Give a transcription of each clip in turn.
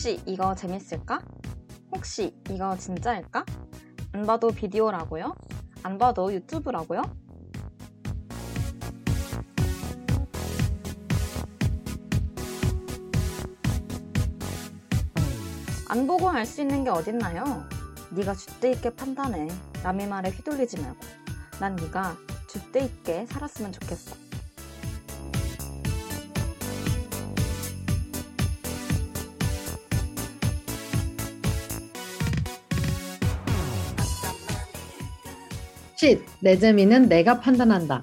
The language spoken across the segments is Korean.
혹시 이거 재밌을까? 혹시 이거 진짜일까? 안 봐도 비디오라고요? 안 봐도 유튜브라고요? 안 보고 알 수 있는 게 어딨나요? 네가 줏대 있게 판단해. 남의 말에 휘둘리지 말고. 난 네가 줏대 있게 살았으면 좋겠어. 쉿! 내 재미는 내가 판단한다.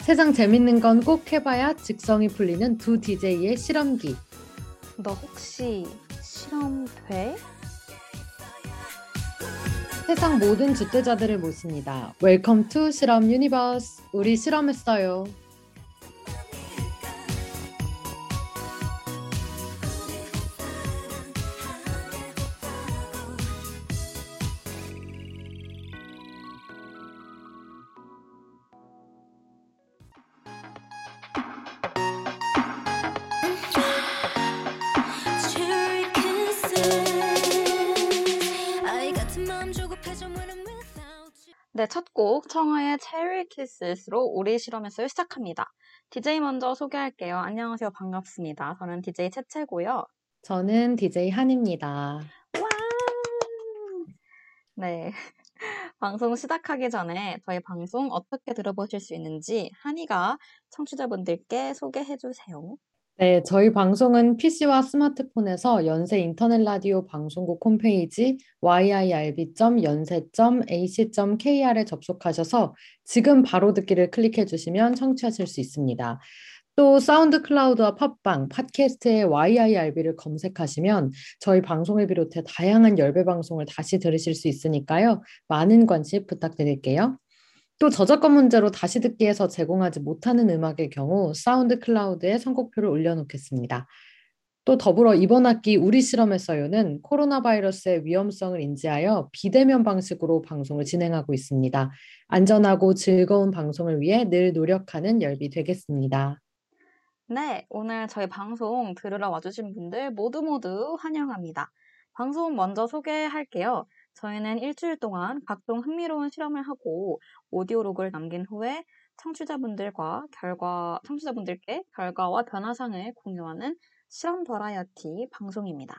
세상 재밌는 건 꼭 해봐야 직성이 풀리는 두 DJ의 실험기. 너 혹시 실험 돼? 세상 모든 주대자들을 모십니다. Welcome to 실험 universe. 우리 실험했어요. 청하의 체리 키스로 우리 실험했어요 시작합니다. DJ 먼저 소개할게요. 안녕하세요. 반갑습니다. 저는 DJ 채채고요. 저는 DJ 한입니다. 와! 네. 방송 시작하기 전에 저희 방송 어떻게 들어보실 수 있는지 한이가 청취자분들께 소개해 주세요. 네, 저희 방송은 PC와 스마트폰에서 연세 인터넷 라디오 방송국 홈페이지 yirb.연세.ac.kr에 접속하셔서 지금 바로 듣기를 클릭해 주시면 청취하실 수 있습니다. 또 사운드 클라우드와 팟빵, 팟캐스트에 yirb를 검색하시면 저희 방송을 비롯해 다양한 yirb 방송을 다시 들으실 수 있으니까요. 많은 관심 부탁드릴게요. 또 저작권 문제로 다시 듣기에서 제공하지 못하는 음악의 경우 사운드 클라우드에 선곡표를 올려놓겠습니다. 또 더불어 이번 학기 우리 실험했어요는 코로나 바이러스의 위험성을 인지하여 비대면 방식으로 방송을 진행하고 있습니다. 안전하고 즐거운 방송을 위해 늘 노력하는 열비 되겠습니다. 네, 오늘 저희 방송 들으러 와주신 분들 모두 모두 환영합니다. 방송 먼저 소개할게요. 저희는 일주일 동안 각종 흥미로운 실험을 하고 오디오록을 남긴 후에 청취자분들과 결과, 청취자분들께 결과와 변화상을 공유하는 실험 버라이어티 방송입니다.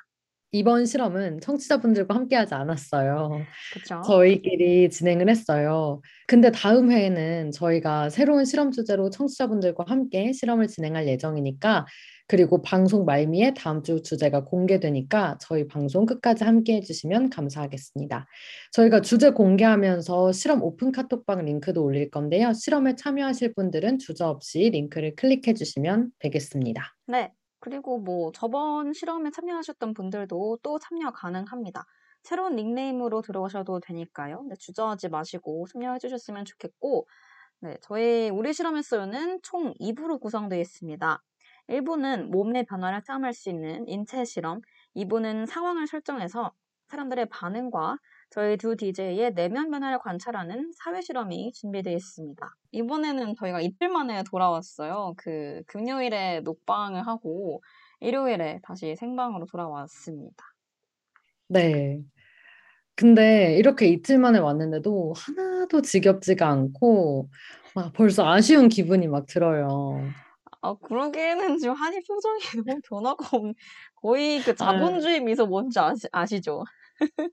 이번 실험은 청취자분들과 함께하지 않았어요. 그쵸? 저희끼리 진행을 했어요. 근데 다음 회에는 저희가 새로운 실험 주제로 청취자분들과 함께 실험을 진행할 예정이니까 그리고 방송 말미에 다음 주 주제가 공개되니까 저희 방송 끝까지 함께 해주시면 감사하겠습니다. 저희가 주제 공개하면서 실험 오픈 카톡방 링크도 올릴 건데요. 실험에 참여하실 분들은 주저 없이 링크를 클릭해 주시면 되겠습니다. 네. 그리고 뭐 저번 실험에 참여하셨던 분들도 또 참여 가능합니다. 새로운 닉네임으로 들어오셔도 되니까요. 네, 주저하지 마시고 참여해 주셨으면 좋겠고, 네, 저희 우리 실험했어요는 총 2부로 구성되어 있습니다. 1부는 몸의 변화를 체험할 수 있는 인체 실험, 2부는 상황을 설정해서 사람들의 반응과 저희 두 DJ의 내면 변화를 관찰하는 사회 실험이 준비되어 있습니다. 이번에는 저희가 이틀 만에 돌아왔어요. 그 금요일에 녹방을 하고 일요일에 다시 생방으로 돌아왔습니다. 네. 근데 이렇게 이틀 만에 왔는데도 하나도 지겹지가 않고 막 벌써 아쉬운 기분이 막 들어요. 아, 그러기에는 지금 한이 표정이 너무 변화가 없, 거의 그 아, 자본주의 미소 뭔지 아시, 아시죠?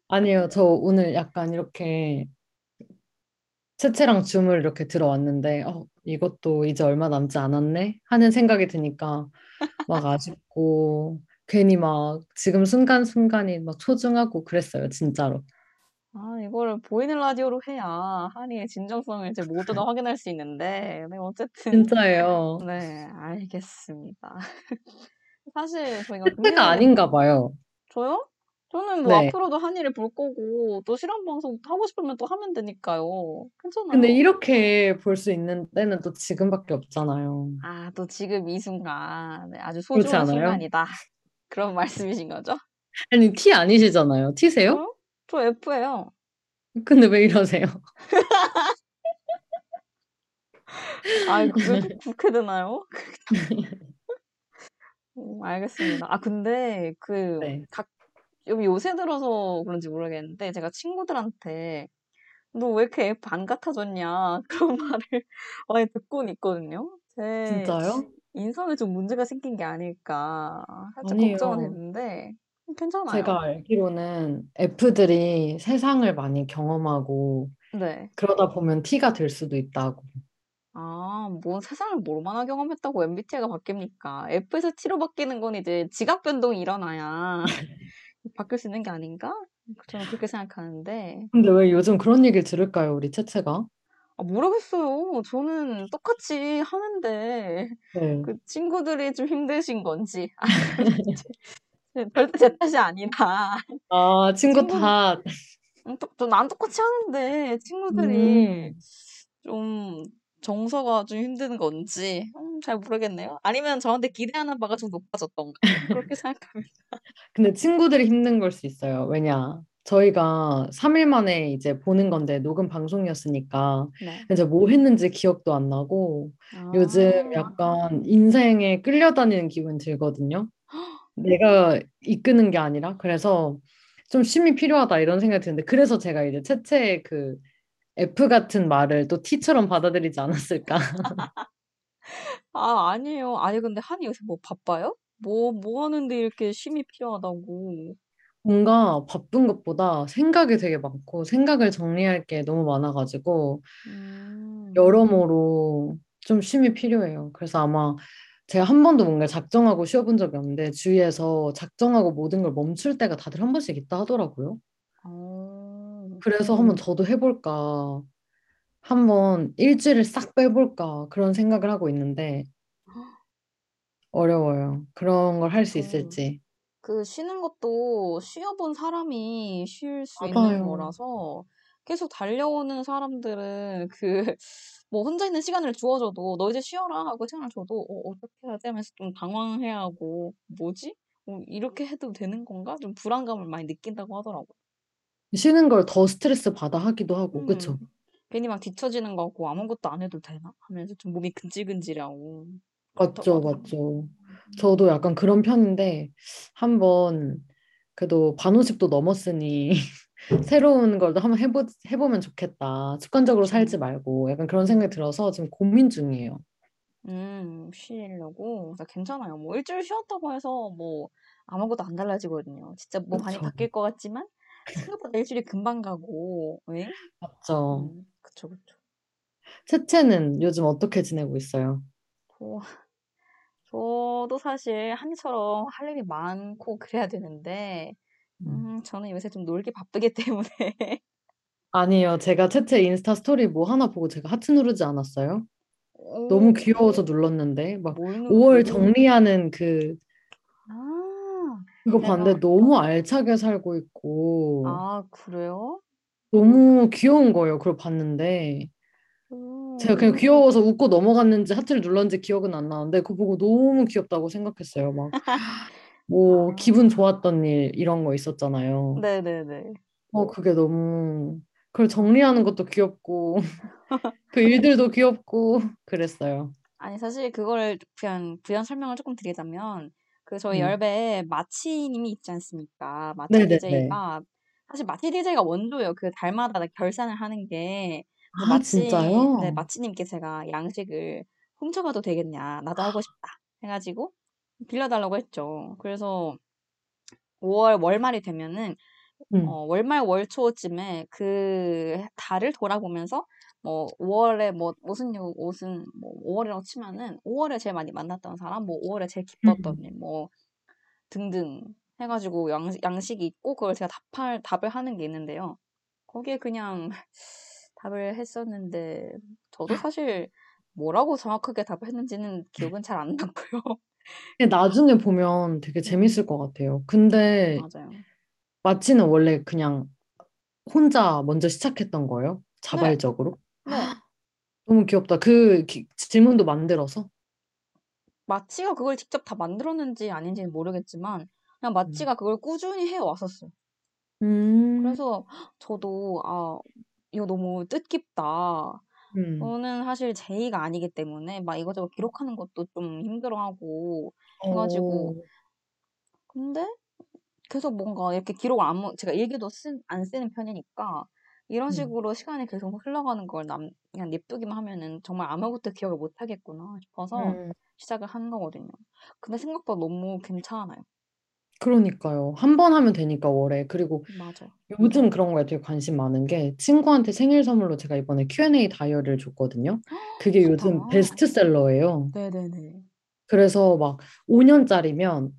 아니에요. 저 오늘 약간 이렇게 채채랑 줌을 이렇게 들어왔는데 어, 이것도 이제 얼마 남지 않았네 하는 생각이 드니까 막 아쉽고 괜히 막 지금 순간순간이 막 소중하고 그랬어요. 진짜로. 아, 이거를 보이는 라디오로 해야 한이의 진정성을 이제 모두 다 확인할 수 있는데, 네, 어쨌든, 진짜예요. 네, 알겠습니다. 사실 저희가 채채가 금요일에, 아닌가 봐요. 저요? 저는 뭐 네. 앞으로도 한이를 볼 거고, 또 실험 방송 하고 싶으면 또 하면 되니까요. 근데 괜찮아요. 이렇게 볼 수 있는 때는 또 지금밖에 없잖아요. 아, 또 지금 이 순간, 네, 아주 그렇지 소중한 않아요? 순간이다. 그런 말씀이신 거죠? 아니, T 아니시잖아요. T세요? 저 F예요. 근데 왜 이러세요? 아, 그게 꼭 그렇게 되나요? 음, 알겠습니다. 아, 근데 그 네. 각좀 요새 들어서 그런지 모르겠는데 제가 친구들한테 "너 왜 이렇게 F 안 같아졌냐." 그런 말을 많이 듣고는 있거든요. 제 진짜요? 인성에 좀 문제가 생긴 게 아닐까 살짝 걱정은 아니에요. 됐는데 음 괜찮아요. 제가 알기로는 F들이 세상을 많이 경험하고 네. 그러다 보면 T가 될 수도 있다고. 아 뭐 세상을 얼마나 경험했다고 MBTI가 바뀝니까? F에서 T로 바뀌는 건 이제 지각 변동이 일어나야 바뀔 수 있는 게 아닌가? 저는 그렇게 생각하는데 근데 왜 요즘 그런 얘기를 들을까요, 우리 채채가? 아 모르겠어요. 저는 똑같이 하는데 네. 그 친구들이 좀 힘드신 건지 절대 제 탓이 아니라 아 친구 탓. 음난 똑같이 하는데 친구들이 음. 좀 정서가 좀 힘든 건지 음 잘 모르겠네요. 아니면 저한테 기대하는 바가 좀 높아졌던가 그렇게 생각합니다. 근데 친구들이 힘든 걸 수 있어요. 왜냐? 저희가 3일 만에 이제 보는 건데 녹음 방송이었으니까 네. 이제 뭐 했는지 기억도 안 나고 요즘 아. 약간 인생에 끌려다니는 기분이 들거든요. 내가 이끄는 게 아니라. 그래서 좀 '쉼이 필요하다.' 이런 생각이 드는데 그래서 제가 이제 채채의 그 F 같은 말을 또 T처럼 받아들이지 않았을까. 아 아니에요. 아니 근데 한이 요새 뭐 바빠요? 뭐뭐 하는데 이렇게 쉼이 필요하다고. 뭔가 바쁜 것보다 생각이 되게 많고 생각을 정리할 게 너무 많아 가지고 음. 여러모로 좀 쉼이 필요해요. 그래서 아마 제가 한 번도 뭔가를 작정하고 쉬어 본 적이 없는데 주위에서 작정하고 모든 걸 멈출 때가 다들 한 번씩 있다 하더라고요. 어. 그래서 '한번 저도 해 볼까. 한번 일 주일을 싹 빼 볼까.' 그런 생각을 하고 있는데 어려워요. 그런 걸 할수그 있을지. 그 쉬는 것도 쉬어 본 사람이 쉴 수 있는 맞아요. 거라서 계속 달려오는 사람들은 그 뭐 혼자 있는 시간을 주어 줘도 "너 이제 쉬어라." 하고 시간을 줘도 '어 어떻게 하지?' 하면서 좀 당황해 하고 '뭐지? 어 이렇게 해도 되는 건가?' 좀 불안감을 많이 느낀다고 하더라고요. 쉬는 걸 더 스트레스 받아 하기도 하고. 음. 그쵸? 괜히 막 뒤처지는 것 같고 '아무것도 안 해도 되나?' 하면서 좀 몸이 근질근질하고 맞죠. 맞죠. 저도 약간 그런 편인데 한번 그래도 반오십도 넘었으니 ' 새로운 걸또 한번 해보 해 보면 좋겠다. 습관적으로. 살지 말고.' 약간 그런 생각이 음. 들어서 지금 고민 중이에요. 음 쉬려고? 괜찮아요. 뭐 일 주일 쉬었다고 해서 뭐 아무것도 안 달라지거든요. 진짜 뭐 많이 그쵸. 바뀔 것 같지만 생각보다 일 주일이 금방 가고 예? 맞죠. 음 그쵸, 그쵸. 채채는 요즘 어떻게 지내고 있어요? 저 저도 사실 한이처럼 할 일이 많고 그래야 되는데 음. 음 저는 요새 좀 놀기 바쁘기 때문에 아니에요. 제가 채채 인스타 스토리 뭐 하나 보고 제가 하트 누르지 않았어요? 너무 어. 귀여워서 눌렀는데 막 뭘 5월 누르세요? 정리하는 그 아. 그거 봤는데 너무 알차게 살고 있고 아 그래요? 너무 귀여운 거예요, 그걸 봤는데. 제가 그냥 음. 귀여워서 웃고 넘어갔는지 하트를 눌렀는지 기억은 안 나는데 그거 보고 너무 귀엽다고 생각했어요. 막 뭐 기분 아. 좋았던 일 이런 거 있었잖아요. 네네네. 어 그게 너무 그걸 정리하는 것도 귀엽고 그 일들도 귀엽고 그랬어요. 아니 사실 그거를 부연 부연 설명을 쪼끔 드리자면 그 저희 음. 열배에 마치 님이 있지 않습니까? 마치 네네네. DJ가 사실 마치 DJ가 원조예요. 그 달마다 결산을 하는 게. 그래서 아 마치 네 진짜요? 마치 님께 제가 "양식을 훔쳐 가도 되겠냐. 나도 하고 싶다." 해 가지고 빌려 달라고 했죠. 그래서 5월 월말이 되면은 음. 어 월말 월초쯤에 그 달을 돌아보면서 뭐 5 월에 뭐 무슨 요 무슨 뭐 5 월이라고 치면은 5 월에 제일 많이 만났던 사람 뭐 5 월에 제일 기뻤던 음. 일 뭐 등등 해 가지고 양식 양식이 있고 그걸 제가 답할 답을 하는 게 있는데요. 거기에 그냥 답을 했었는데 저도 사실 뭐라고 정확하게 답을 했는지는 기억은 잘안 나고요. 나중에 보면 되게 음. 재밌을 것 같아요. 근데 맞아요. 마치는 원래 그냥 혼자 먼저 시작했던 거예요? 네. 자발적으로? 네. 너무 귀엽다. 그 기 질문도 만들어서? 마치가 그걸 직접 다 만들었는지 아닌지는 모르겠지만 그냥 음. 마치가 그걸 꾸준히 해 왔었어요. 음. 그래서 저도 '아 이거 너무 뜻깊다.' 음. 저는 사실 제의가 아니기 때문에 막 이것저것 기록하는 것도 좀 힘들어하고 해 가지고 어. 근데 계속 뭔가 이렇게 기록을 아무 제가 일기도 쓴 안 쓰는 편이니까 이런 음. 식으로 시간이 계속 흘러가는 걸 남 그냥 냅두기만 하면은 정말 아무것도 기억을 못 하겠구나 싶어서 음. 시작을 한 거거든요. 근데 생각보다 너무 괜찮아요. 그러니까요. 한 번 하면 되니까 월에. 그리고 맞아요. 요즘 그런 거에 되게 관심 많은 게 친구한테 생일 선물로 제가 이번에 Q&A 다이어리를 줬거든요. 그게 좋다. 요즘 베스트셀러예요. 네네네. 그래서 막 5년짜리면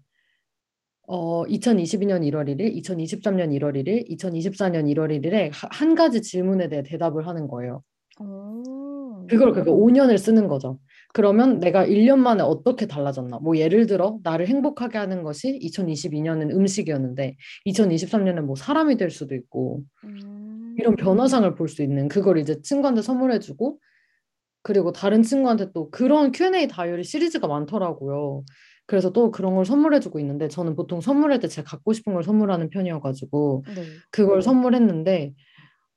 어 2022년 1월 1일, 2023년 1월 1일, 2024년 1월 1일에 한 가지 질문에 대해 대답을 하는 거예요. 오. 그걸 그거 5년을 쓰는 거죠. 그러면 내가 1년 만에 어떻게 달라졌나? 뭐 예를 들어 나를 행복하게 하는 것이 2022년은 음식이었는데 2023년은 뭐 사람이 될 수도 있고 음. 이런 변화상을 볼 수 있는 그걸 이제 친구한테 선물해주고 그리고 다른 친구한테 또 그런 Q&A 다이어리 시리즈가 많더라고요. 그래서 또 그런 걸 선물해주고 있는데 저는 보통 선물할 때 제가 갖고 싶은 걸 선물하는 편이어가지고 네. 그걸 선물했는데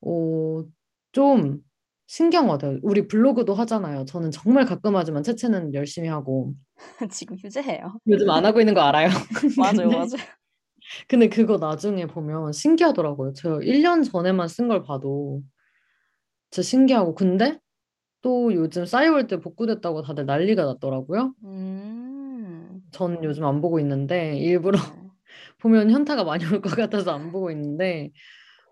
어, 좀 신기한 것 같아요. 우리 블로그도 하잖아요. 저는 정말 가끔 하지만 채채는 열심히 하고 지금 휴재해요. 요즘 안 하고 있는 거 알아요. 맞아요, 맞아요. 근데 그거 나중에 보면 신기하더라고요. 저 1년 전에만 쓴 걸 봐도 진짜 신기하고 근데 또 요즘 싸이월드 복구됐다고 다들 난리가 났더라고요. 음. 저는 요즘 안 보고 있는데 일부러 네. 보면 현타가 많이 올 것 같아서 안 보고 있는데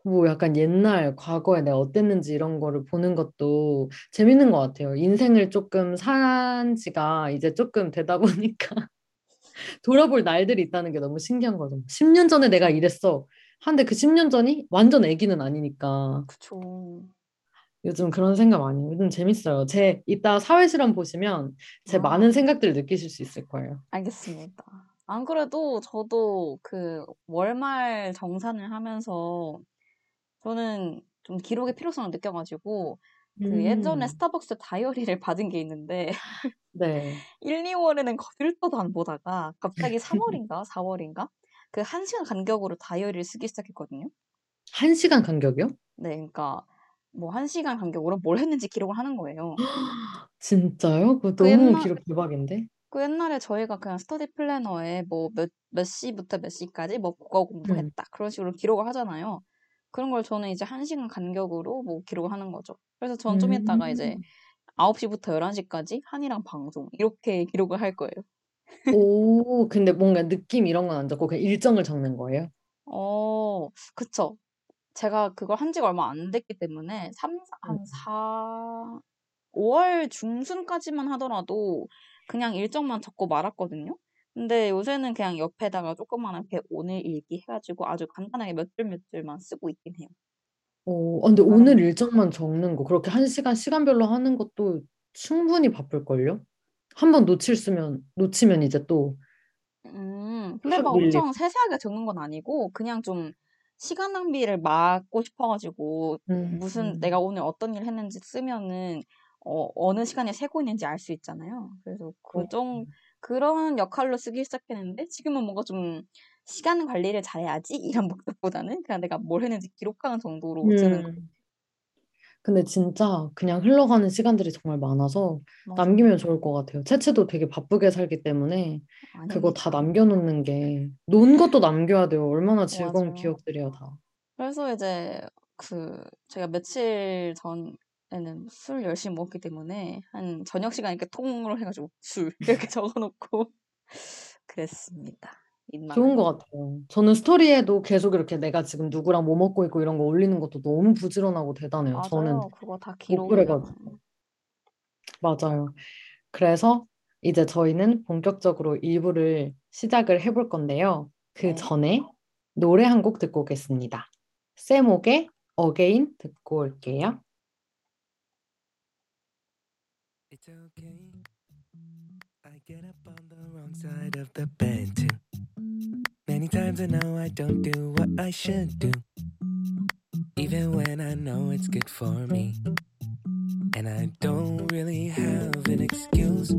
뭐 약간 옛날 과거에 내가 어땠는지 이런 거를 보는 것도 재밌는 것 같아요. 인생을 조금 산 지가 이제 조금 되다 보니까 돌아볼 날들이 있다는 게 너무 신기한 거죠. 10년 전에 내가. 이랬어. 한데 그 10년 전이 완전 애기는 아니니까 그쵸. 요즘 그런 생각 많이 해요. 요즘 재밌어요. 제 이따 사회 실험 보시면 제 아. 많은 생각들을 느끼실 수 있을 거예요. 알겠습니다. 안 그래도 저도 그 월말 정산을 하면서 저는 좀 기록의 필요성을 느껴가지고 그 예전에 음, 스타벅스 다이어리를 받은 게 있는데 네. 1, 2월에는 거들 떠도 안 보다가 갑자기 3월인가 4월인가 그 1시간 간격으로 다이어리를 쓰기 시작했거든요. 한 시간 간격이요? 네, 그러니까 뭐 1시간 간격으로 뭘 했는지 기록을 하는 거예요. 진짜요? 그거 그 너무 옛날 기록 대박인데? 그 옛날에 저희가 그냥 스터디 플래너에 뭐 몇, 몇 시부터 몇 시까지 뭐 국어 음, 공부했다. 그런 식으로 기록을 하잖아요. 그런 걸 저는 이제 1시간 간격으로 뭐 기록을 하는 거죠. 그래서 저는 좀 이따가 이제 음. 9시부터 11시까지 한이랑 방송 이렇게 기록을 할 거예요. 오, 근데 뭔가 느낌 이런 건 안 적고 그냥 일정을 적는 거예요? 어, 그쵸. 제가 그걸 한 지가 얼마 안 됐기 때문에 3, 음. 한 4, 5월 중순까지만 하더라도 그냥 일정만 적고 말았거든요. 근데 요새는 그냥 옆에다가 조그만하게 오늘 일기 해가지고 아주 간단하게 몇 줄 몇 줄만 쓰고 있긴 해요. 오, 아, 근데 오늘 거. 일정만 적는 거 그렇게 한 시간 시간별로 하는 것도 충분히 바쁠걸요? 한 번 놓칠 수면 놓치면 이제 또 음, 근데 확막 밀리고. 엄청 세세하게 적는 건 아니고 그냥 좀 시간 낭비를 막고 싶어가지고 무슨 내가 음, 오늘 어떤 일 했는지 쓰면은 어, 어느 시간에 세고 있는지 알 수 있잖아요. 그래서 그 어, 정, 그런 역할로 쓰기 시작했는데 지금은 뭔가 좀 시간 관리를 잘해야지 이런 목적보다는 그냥 내가 뭘 했는지 기록하는 정도로 쓰는 거. 음. 근데 진짜 그냥 흘러가는 시간들이 정말 많아서 맞아요. 남기면 좋을 것 같아요. 채채도 되게 바쁘게 살기 때문에 그거 다. 남겨놓는 게 논 것도 남겨야 돼요. 얼마나 즐거운 맞아요. 기억들이야 다. 그래서 이제 그 제가 며칠 전 에는 술 열심히 먹었기 때문에 한 저녁 시간 이렇게 통으로 해가지고 술 이렇게 적어놓고 그랬습니다. 좋은 것. 같아요. 저는 스토리에도 계속 이렇게 내가 지금 누구랑 뭐 먹고 있고 이런 거 올리는 것도 너무 부지런하고 대단해요. 저는 맞아요. 그거 다. 그래가지고. 맞아요. 그래서 이제 저희는 본격적으로 1부를 시작을 해볼 건데요. 그 네. 전에 노래 한 곡 듣고 오겠습니다. 세목의 Again 듣고 올게요. It's okay. I get up on the wrong side of the bed too. Many times I know I don't do what I should do. Even when I know it's good for me. And I don't really have an excuse.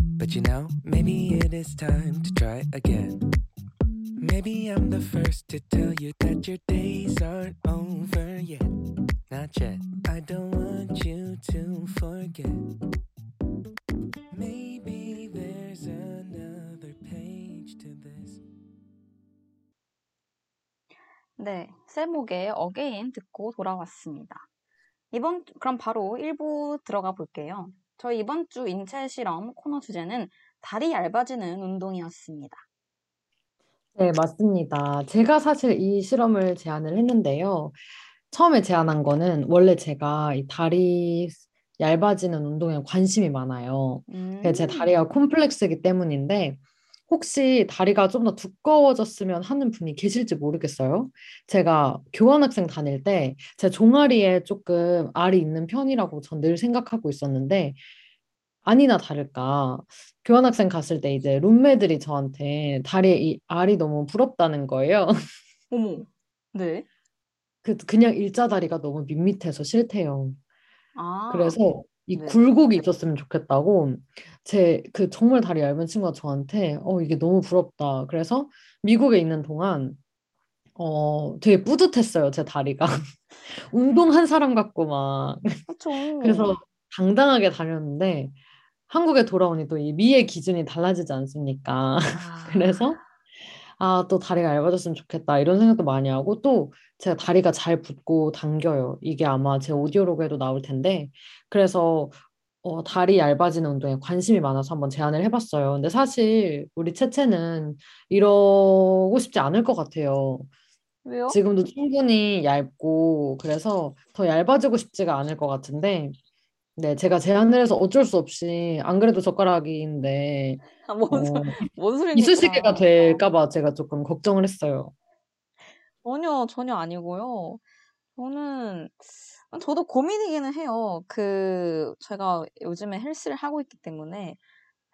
But you know, maybe it is time to try again. Maybe I'm the first to tell you that your days aren't over yet. Not yet. I don't want you to forget. 네, 셀목의 Again 듣고 돌아왔습니다. 이번, 주- 그럼 바로 1부 들어가 볼게요. 저희 이번 주 인체 실험 코너 주제는 다리 얇아지는 운동이었습니다. 네, 맞습니다. 제가 사실 이 실험을 제안을 했는데요. 처음에 제안한 거는 원래 제가 이 다리 얇아지는 운동에 관심이 많아요. 그래서 제 음, 다리가 콤플렉스이기 때문인데 혹시 다리가 좀 더 두꺼워졌으면 하는 분이 계실지 모르겠어요. 제가 교환학생 다닐 때 제 종아리에 조금 알이 있는 편이라고 전 늘 생각하고 있었는데 아니나 다를까 교환학생 갔을 때 이제 룸메들이 저한테 다리에 이 알이 너무 부럽다는 거예요. 어머, 네. 그 그냥 일자 다리가 너무 밋밋해서 싫대요. 아, 그래서 이 네. 굴곡이 있었으면 좋겠다고 제 그 정말 다리 얇은 친구가 저한테 어 이게 너무 부럽다. 그래서 미국에 있는 동안 어 되게 뿌듯했어요. 제 다리가 운동한 사람 같고 막 그쵸. 그래서 당당하게 다녔는데 한국에 돌아오니 또 이 미의 기준이 달라지지 않습니까? 아, 그래서 아, 또 다리가 얇아졌으면 좋겠다. 이런 생각도 많이 하고 또 제가 다리가 잘 붙고 당겨요. 이게 아마 제 오디오로그에도 나올 텐데 그래서 어, 다리 얇아지는 운동에 관심이 많아서 한번 제안을 해봤어요. 근데 사실 우리 채채는 이러고 싶지 않을 것 같아요. 왜요? 지금도 충분히 얇고 그래서 더 얇아지고 싶지가 않을 것 같은데 네, 제가 제안을 해서 어쩔 수 없이 안 그래도 젓가락인데 아, 뭔, 소, 어, 뭔 소리입니까? 이쑤시개가 될까 봐 제가 조금 걱정을 했어요. 전혀, 전혀 아니고요. 저는, 저도 고민이기는 해요. 그, 제가 요즘에 헬스를 하고 있기 때문에,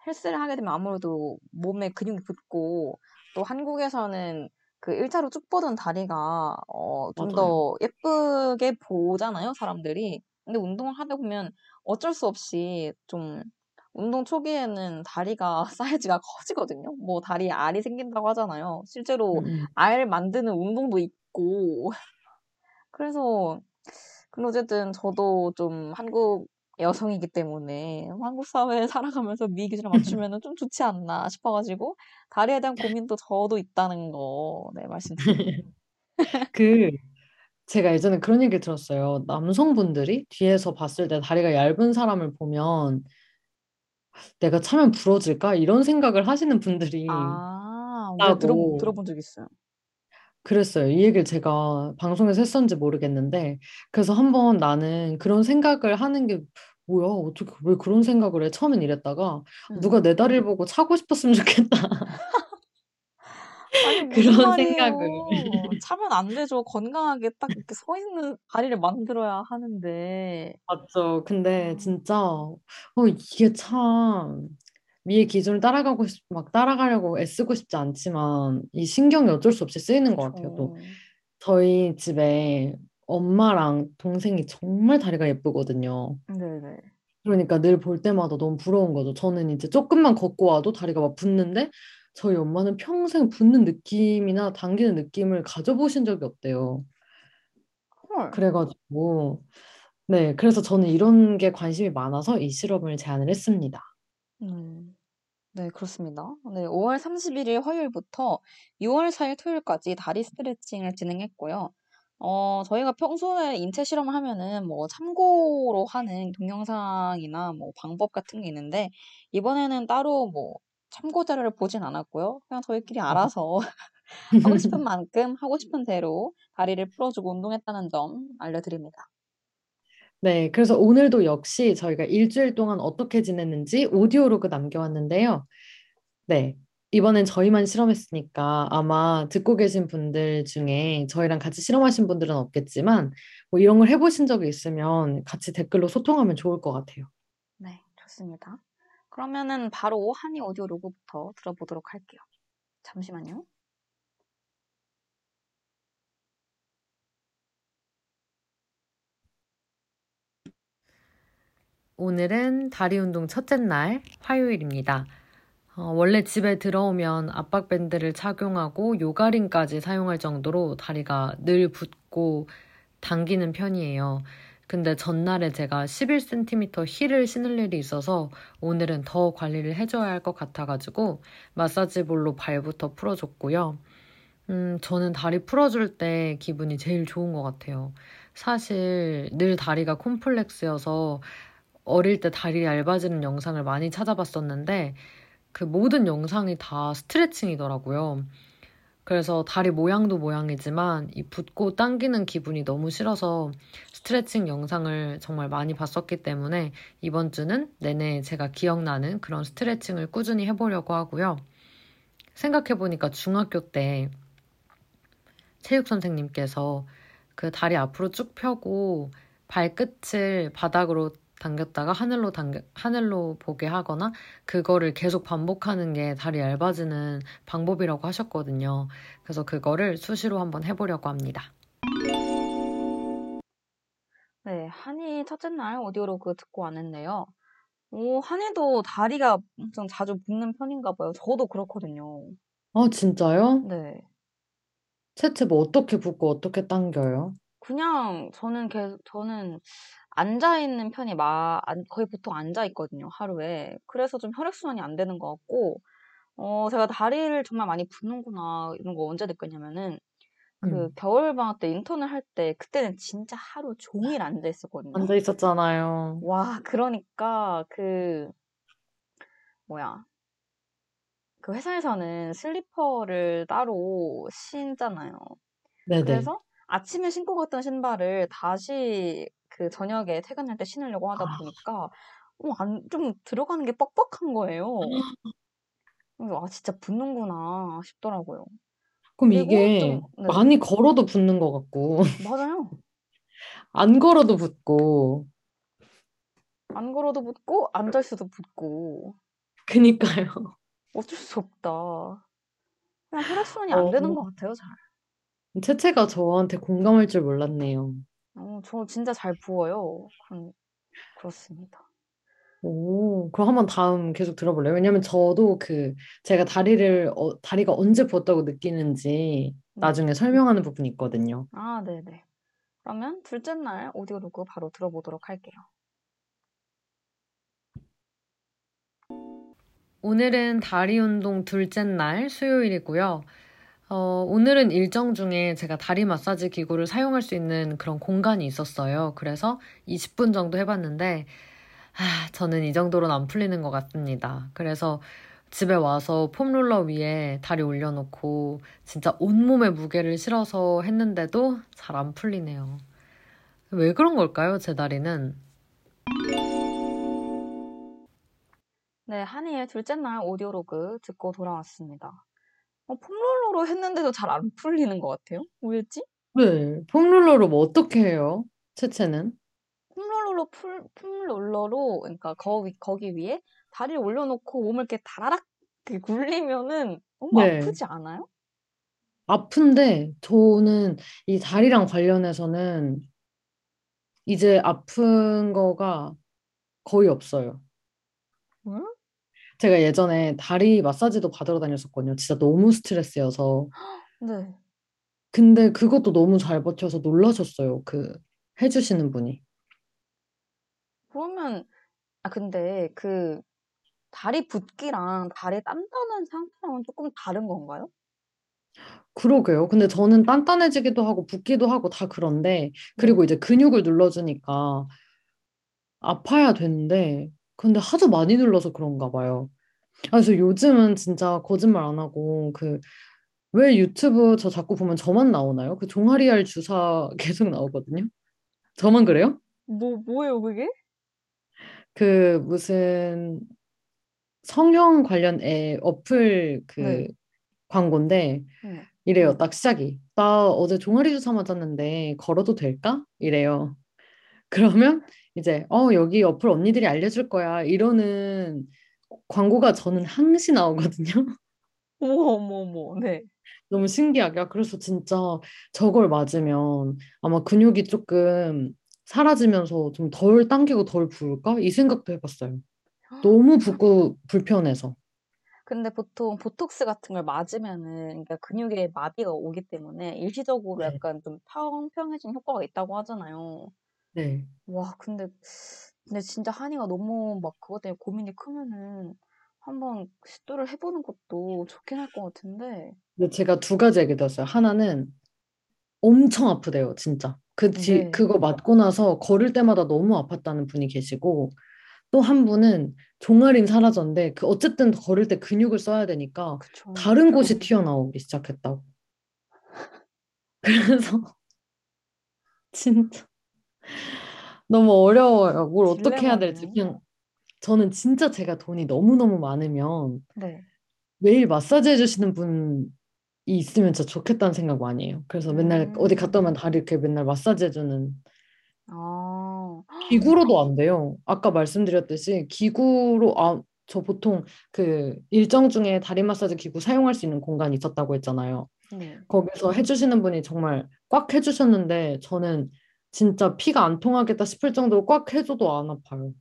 헬스를 하게 되면 아무래도 몸에 근육이 붙고, 또 한국에서는 그 일자로 쭉 뻗은 다리가, 어, 좀. 더 예쁘게 보잖아요, 사람들이. 근데 운동을 하다 보면 어쩔 수 없이 좀, 운동 초기에는 다리가 사이즈가 커지거든요. 뭐 다리에 알이 생긴다고 하잖아요. 실제로 음, 음. 알 만드는 운동도 있고. 그래서, 근데 어쨌든 저도 좀 한국 여성이기 때문에 한국 사회에 살아가면서 미 기준에 맞추면은 좀 좋지 않나 싶어가지고 다리에 대한 고민도 저도 있다는 거, 네, 말씀드립니다. 그 제가 예전에 그런 얘기 들었어요. 남성분들이 뒤에서 봤을 때 다리가 얇은 사람을 보면 내가 차면 부러질까? 이런 생각을 하시는 분들이 아, 네, 들어, 있다고 들어본 적 있어요. 그랬어요. 이 얘기를 제가 방송에서 했었는지 모르겠는데 그래서 한번 나는 그런 생각을 하는 게 뭐야? 어떻게 왜 그런 생각을 해? 처음엔 이랬다가 음. 누가 내 다리를 보고 차고 싶었으면 좋겠다. 아니, 그런 말이에요. 생각을. 차면 안 되죠. 건강하게 딱 이렇게 서 있는 다리를 만들어야 하는데. 맞죠. 근데 아, 진짜 어 이게 참 미의 기준을 따라가고 싶, 막 따라가려고 애쓰고 싶지 않지만 이 신경이 어쩔 수 없이 쓰이는 것 같아요. 또. 저희 집에 엄마랑 동생이 정말 다리가 예쁘거든요. 네네. 그러니까 늘 볼 때마다 너무 부러운 거죠. 저는 이제 조금만 걷고 와도 다리가 막 붓는데 저희 엄마는 평생 붓는 느낌이나 당기는 느낌을 가져보신 적이 없대요. 헐. 그래가지고 네, 그래서 저는 이런 게 관심이 많아서 이 실험을 제안을 했습니다. 음. 네, 그렇습니다. 네, 5월 31일 화요일부터 6월 4일 토요일까지 다리 스트레칭을 진행했고요. 어, 저희가 평소에 인체 실험을 하면은 뭐 참고로 하는 동영상이나 뭐 방법 같은 게 있는데 이번에는 따로 뭐 참고 자료를 보진 않았고요. 그냥 저희끼리 알아서 하고 싶은 만큼 하고 싶은 대로 다리를 풀어주고 운동했다는 점 알려드립니다. 네, 그래서 오늘도 역시 저희가 일주일 동안 어떻게 지냈는지 오디오로그 남겨왔는데요. 네, 이번엔 저희만 실험했으니까 아마 듣고 계신 분들 중에 저희랑 같이 실험하신 분들은 없겠지만 뭐 이런 걸 해보신 적이 있으면 같이 댓글로 소통하면 좋을 것 같아요. 네, 좋습니다. 그러면은 바로 한이 오디오 로그부터 들어보도록 할게요. 잠시만요. 오늘은 다리 운동 첫째 날 화요일입니다. 어, 원래 집에 들어오면 압박밴드를 착용하고 요가링까지 사용할 정도로 다리가 늘 붓고 당기는 편이에요. 근데 전날에 제가 11cm 힐을 신을 일이 있어서 오늘은 더 관리를 해줘야 할 것 같아가지고 마사지볼로 발부터 풀어줬고요. 음, 저는 다리 풀어줄 때 기분이 제일 좋은 것 같아요. 사실 늘 다리가 콤플렉스여서 어릴 때 다리 얇아지는 영상을 많이 찾아봤었는데 그 모든 영상이 다 스트레칭이더라고요. 그래서 다리 모양도 모양이지만 이 붓고 당기는 기분이 너무 싫어서 스트레칭 영상을 정말 많이 봤었기 때문에 이번 주는 내내 제가 기억나는 그런 스트레칭을 꾸준히 해보려고 하고요. 생각해보니까 중학교 때 체육 선생님께서 그 다리 앞으로 쭉 펴고 발끝을 바닥으로 당겼다가 하늘로 당겨, 하늘로 보게 하거나 그거를 계속 반복하는 게 다리 얇아지는 방법이라고 하셨거든요. 그래서 그거를 수시로 한번 해보려고 합니다. 네, 한이 첫째 날 오디오로그 듣고 왔는데요. 오, 한이도 다리가 엄청 자주 붓는 편인가 봐요. 저도 그렇거든요. 아, 진짜요? 네. 채채 뭐 어떻게 붓고 어떻게 당겨요? 그냥 저는 계속, 저는 앉아 있는 편이 마, 안- 거의 보통 앉아 있거든요, 하루에. 그래서 좀 혈액 순환이 안 되는 것 같고, 어, 제가 다리를 정말 많이 붓는구나, 이런 거 언제 느꼈냐면은, 그 음, 겨울방학 때 인턴을 할 때, 그때는 진짜 하루 종일 앉아 있었거든요. 앉아 있었잖아요. 와, 그러니까 그, 뭐야. 그 회사에서는 슬리퍼를 따로 신잖아요. 네네. 그래서 아침에 신고 갔던 신발을 다시 그 저녁에 퇴근할 때 신으려고 하다 아, 보니까 어, 안, 좀 들어가는 게 뻑뻑한 거예요. 그래서 아, 진짜 붓는구나 싶더라고요. 그럼 이게 좀, 네, 많이 걸어도 붓는 것 같고, 맞아요. 안 걸어도 붓고, 안 걸어도 붓고, 앉아 있어도 붓고, 그니까요. 어쩔 수 없다. 그냥 혈액순환이 안 되는 어, 것 같아요, 잘. 채채가 저한테 공감할 줄 몰랐네요. 어, 저 진짜 잘 부어요. 그런, 그렇습니다. 오, 그럼 한번 다음 계속 들어볼래요? 왜냐면 저도 그 제가 다리를 어, 다리가 언제 부었다고 느끼는지 네. 나중에 설명하는 부분이 있거든요. 아, 네네. 그러면 둘째 날 오디오로그 바로 들어보도록 할게요. 오늘은 다리 운동 둘째 날 수요일이고요. 어, 오늘은 일정 중에 제가 다리 마사지 기구를 사용할 수 있는 그런 공간이 있었어요. 그래서 20분 정도 해봤는데, 아, 저는 이 정도로는 안 풀리는 것 같습니다. 그래서 집에 와서 폼롤러 위에 다리 올려놓고 진짜 온몸의 무게를 실어서 했는데도 잘 안 풀리네요. 왜 그런 걸까요, 제 다리는? 네, 한이의 둘째 날 오디오로그 듣고 돌아왔습니다. 어, 폼롤러로 했는데도 잘 안 풀리는 것 같아요. 왜지? 네, 폼롤러로 뭐 어떻게 해요? 채채는? 폼롤러로 풀, 폼롤러로, 그러니까 거기, 거기 위에 다리를 올려놓고 몸을 이렇게 다라락 이렇게 굴리면은 너무 네. 아프지 않아요? 아픈데 저는 이 다리랑 관련해서는 이제 아픈 거가 거의 없어요. 응? 제가 예전에 다리 마사지도 받으러 다녔었거든요. 진짜 너무 스트레스여서. 네. 근데 그것도 너무 잘 버텨서 놀라셨어요. 그 해주시는 분이. 그러면, 아, 근데 그 다리 붓기랑 다리 단단한 상태랑은 조금 다른 건가요? 그러게요. 근데 저는 단단해지기도 하고 붓기도 하고 다 그런데 네. 그리고 이제 근육을 눌러주니까 아파야 되는데 근데 하도 많이 눌러서 그런가 봐요. 아, 그래서 요즘은 진짜 거짓말 안 하고 그 왜 유튜브 저 자꾸 보면 저만 나오나요? 그 종아리알 주사 계속 나오거든요. 저만 그래요? 뭐, 뭐예요, 그게? 그 무슨 성형 관련 애 어플 그 네. 광고인데 네. 이래요. 딱 시작이. 나 어제 종아리 주사 맞았는데 걸어도 될까? 이래요. 그러면 이제 어 여기 어플 언니들이 알려줄 거야. 이러는 광고가 저는 항시 나오거든요. 어머, 어머, 어머, 네. 너무 신기하게. 아, 그래서 진짜 저걸 맞으면 아마 근육이 조금 사라지면서 좀 덜 당기고 덜 부을까? 이 생각도 해봤어요. 너무 붓고 불편해서. 근데 보통 보톡스 같은 걸 맞으면은 그러니까 근육에 마비가 오기 때문에 일시적으로 네. 약간 좀 평평해진 효과가 있다고 하잖아요. 네. 와, 근데 근데 진짜 한이가 너무 막 그것 때문에 고민이 크면은 한번 시도를 해보는 것도 좋긴 할 것 같은데. 근데 제가 두 가지 얘기 들었어요. 하나는 엄청 아프대요, 진짜. 그 뒤, 네. 그거 맞고 나서 걸을 때마다 너무 아팠다는 분이 계시고, 또 한 분은 종아리는 사라졌는데, 그 어쨌든 걸을 때 근육을 써야 되니까 그쵸. 다른 곳이 튀어나오기 시작했다고. 그래서 진짜 너무 어려워요. 뭘 어떻게 해야 될지. 그냥 저는 진짜 제가 돈이 너무너무 많으면 네. 매일 마사지 해주시는 분이 있으면 진짜 좋겠다는 생각 많이 해요. 그래서 맨날 어디 갔다 오면 다리 이렇게 맨날 마사지 해주는 아, 기구로도 안 돼요. 아까 말씀드렸듯이 기구로 아, 저 보통 그 일정 중에 다리 마사지 기구 사용할 수 있는 공간이 있었다고 했잖아요. 네. 거기서 해주시는 분이 정말 꽉 해주셨는데 저는 진짜 피가 안 통하겠다 싶을 정도로 꽉 해줘도 안 아파요.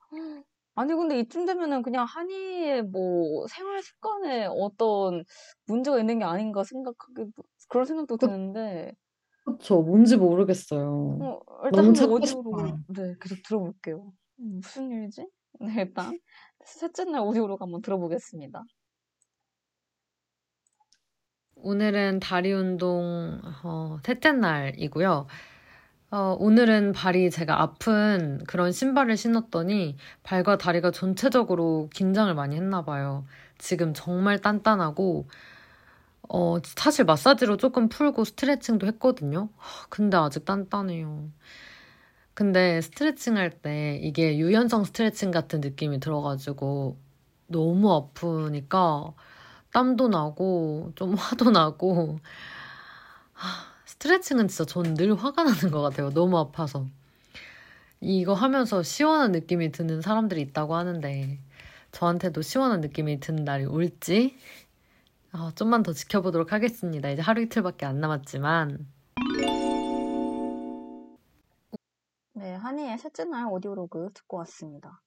아니, 근데 이쯤 되면은 그냥 한이의 뭐 생활 습관에 어떤 문제가 있는 게 아닌가 생각하기도, 그런 생각도 그- 드는데, 그쵸? 뭔지 모르겠어요. 어, 일단 한번 오디오로. 네, 계속 들어볼게요. 음, 무슨 일이지? 네, 일단, 셋째 날 오디오로 한번 들어보겠습니다. 오늘은 다리 운동 어, 셋째 날이고요. 어, 오늘은 발이 제가 아픈 그런 신발을 신었더니 발과 다리가 전체적으로 긴장을 많이 했나 봐요. 지금 정말 단단하고 어, 사실 마사지로 조금 풀고 스트레칭도 했거든요. 하, 근데 아직 단단해요. 근데 스트레칭 할 때 이게 유연성 스트레칭 같은 느낌이 들어가지고 너무 아프니까 땀도 나고 좀 화도 나고 하, 스트레칭은 진짜 전 늘 화가 나는 것 같아요. 너무 아파서. 이거 하면서 시원한 느낌이 드는 사람들이 있다고 하는데 저한테도 시원한 느낌이 드는 날이 올지 어, 좀만 더 지켜보도록 하겠습니다. 이제 하루 이틀밖에 안 남았지만 네, 한이의 셋째 날 오디오로그 듣고 왔습니다.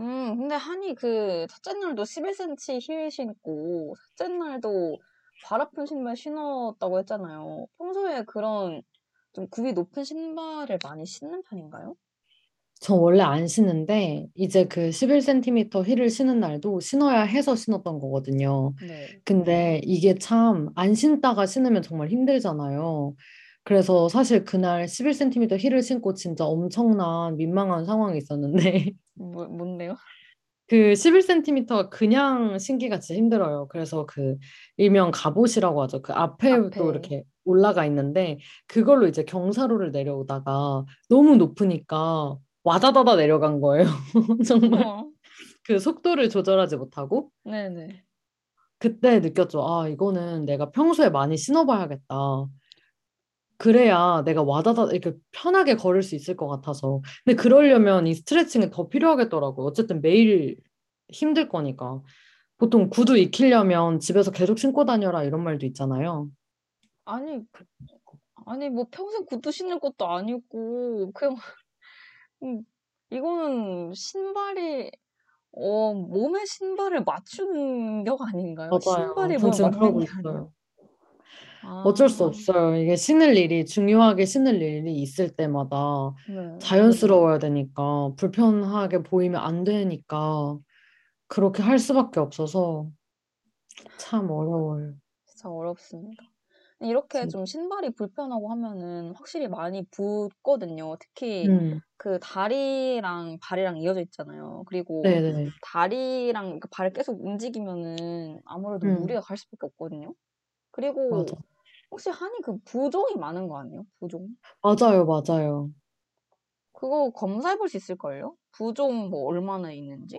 음, 근데 한이 그 첫째 날도 11cm 힐 신고, 셋째 날도 발 아픈 신발 신었다고 했잖아요. 평소에 그런 좀 굽이 높은 신발을 많이 신는 편인가요? 저 원래 안 신는데 이제 그 11cm 힐을 신은 날도 신어야 해서 신었던 거거든요. 네. 근데 이게 참 안 신다가 신으면 정말 힘들잖아요. 그래서 사실 그날 11cm 힐을 신고 진짜 엄청난 민망한 상황이 있었는데 뭐, 뭔데요? 그 11cm가 그냥 신기가 진짜 힘들어요. 그래서 그 일명 갑옷이라고 하죠. 그 앞에도 앞에. 이렇게 올라가 있는데 그걸로 이제 경사로를 내려오다가 너무 높으니까 와다다다 내려간 거예요. 정말 어, 그 속도를 조절하지 못하고 네네. 그때 느꼈죠. 아, 이거는 내가 평소에 많이 신어봐야겠다. 그래야 내가 와다다 이렇게 편하게 걸을 수 있을 것 같아서. 근데 그러려면 이 스트레칭이 더 필요하겠더라고요. 어쨌든 매일 힘들 거니까. 보통 구두 익히려면 집에서 계속 신고 다녀라 이런 말도 있잖아요. 아니, 아니, 뭐 평생 구두 신을 것도 아니고, 그냥, 음, 이거는 신발이, 어, 몸에 신발을 맞추는 격 아닌가요? 맞아요. 신발이 전 몸에 지금 맞는 그러고 게 아니라. 있어요. 어쩔 수 아, 없어요. 이게 신을 일이 중요하게 신을 일이 있을 때마다 네. 자연스러워야 되니까 불편하게 보이면 안 되니까 그렇게 할 수밖에 없어서 참 어려워요. 진짜 어렵습니다. 이렇게. 좀 신발이 불편하고 하면은 확실히 많이 붓거든요. 특히 음, 그 다리랑 발이랑 이어져 있잖아요. 그리고 네네. 다리랑 그 발을 계속 움직이면은 아무래도 음. 무리가 갈 수밖에 없거든요. 그리고 맞아. 혹시 한이 그 부종이 많은 거 아니에요? 부종? 맞아요, 맞아요. 그거 검사해 볼 수 있을걸요? 부종 뭐 얼마나 있는지?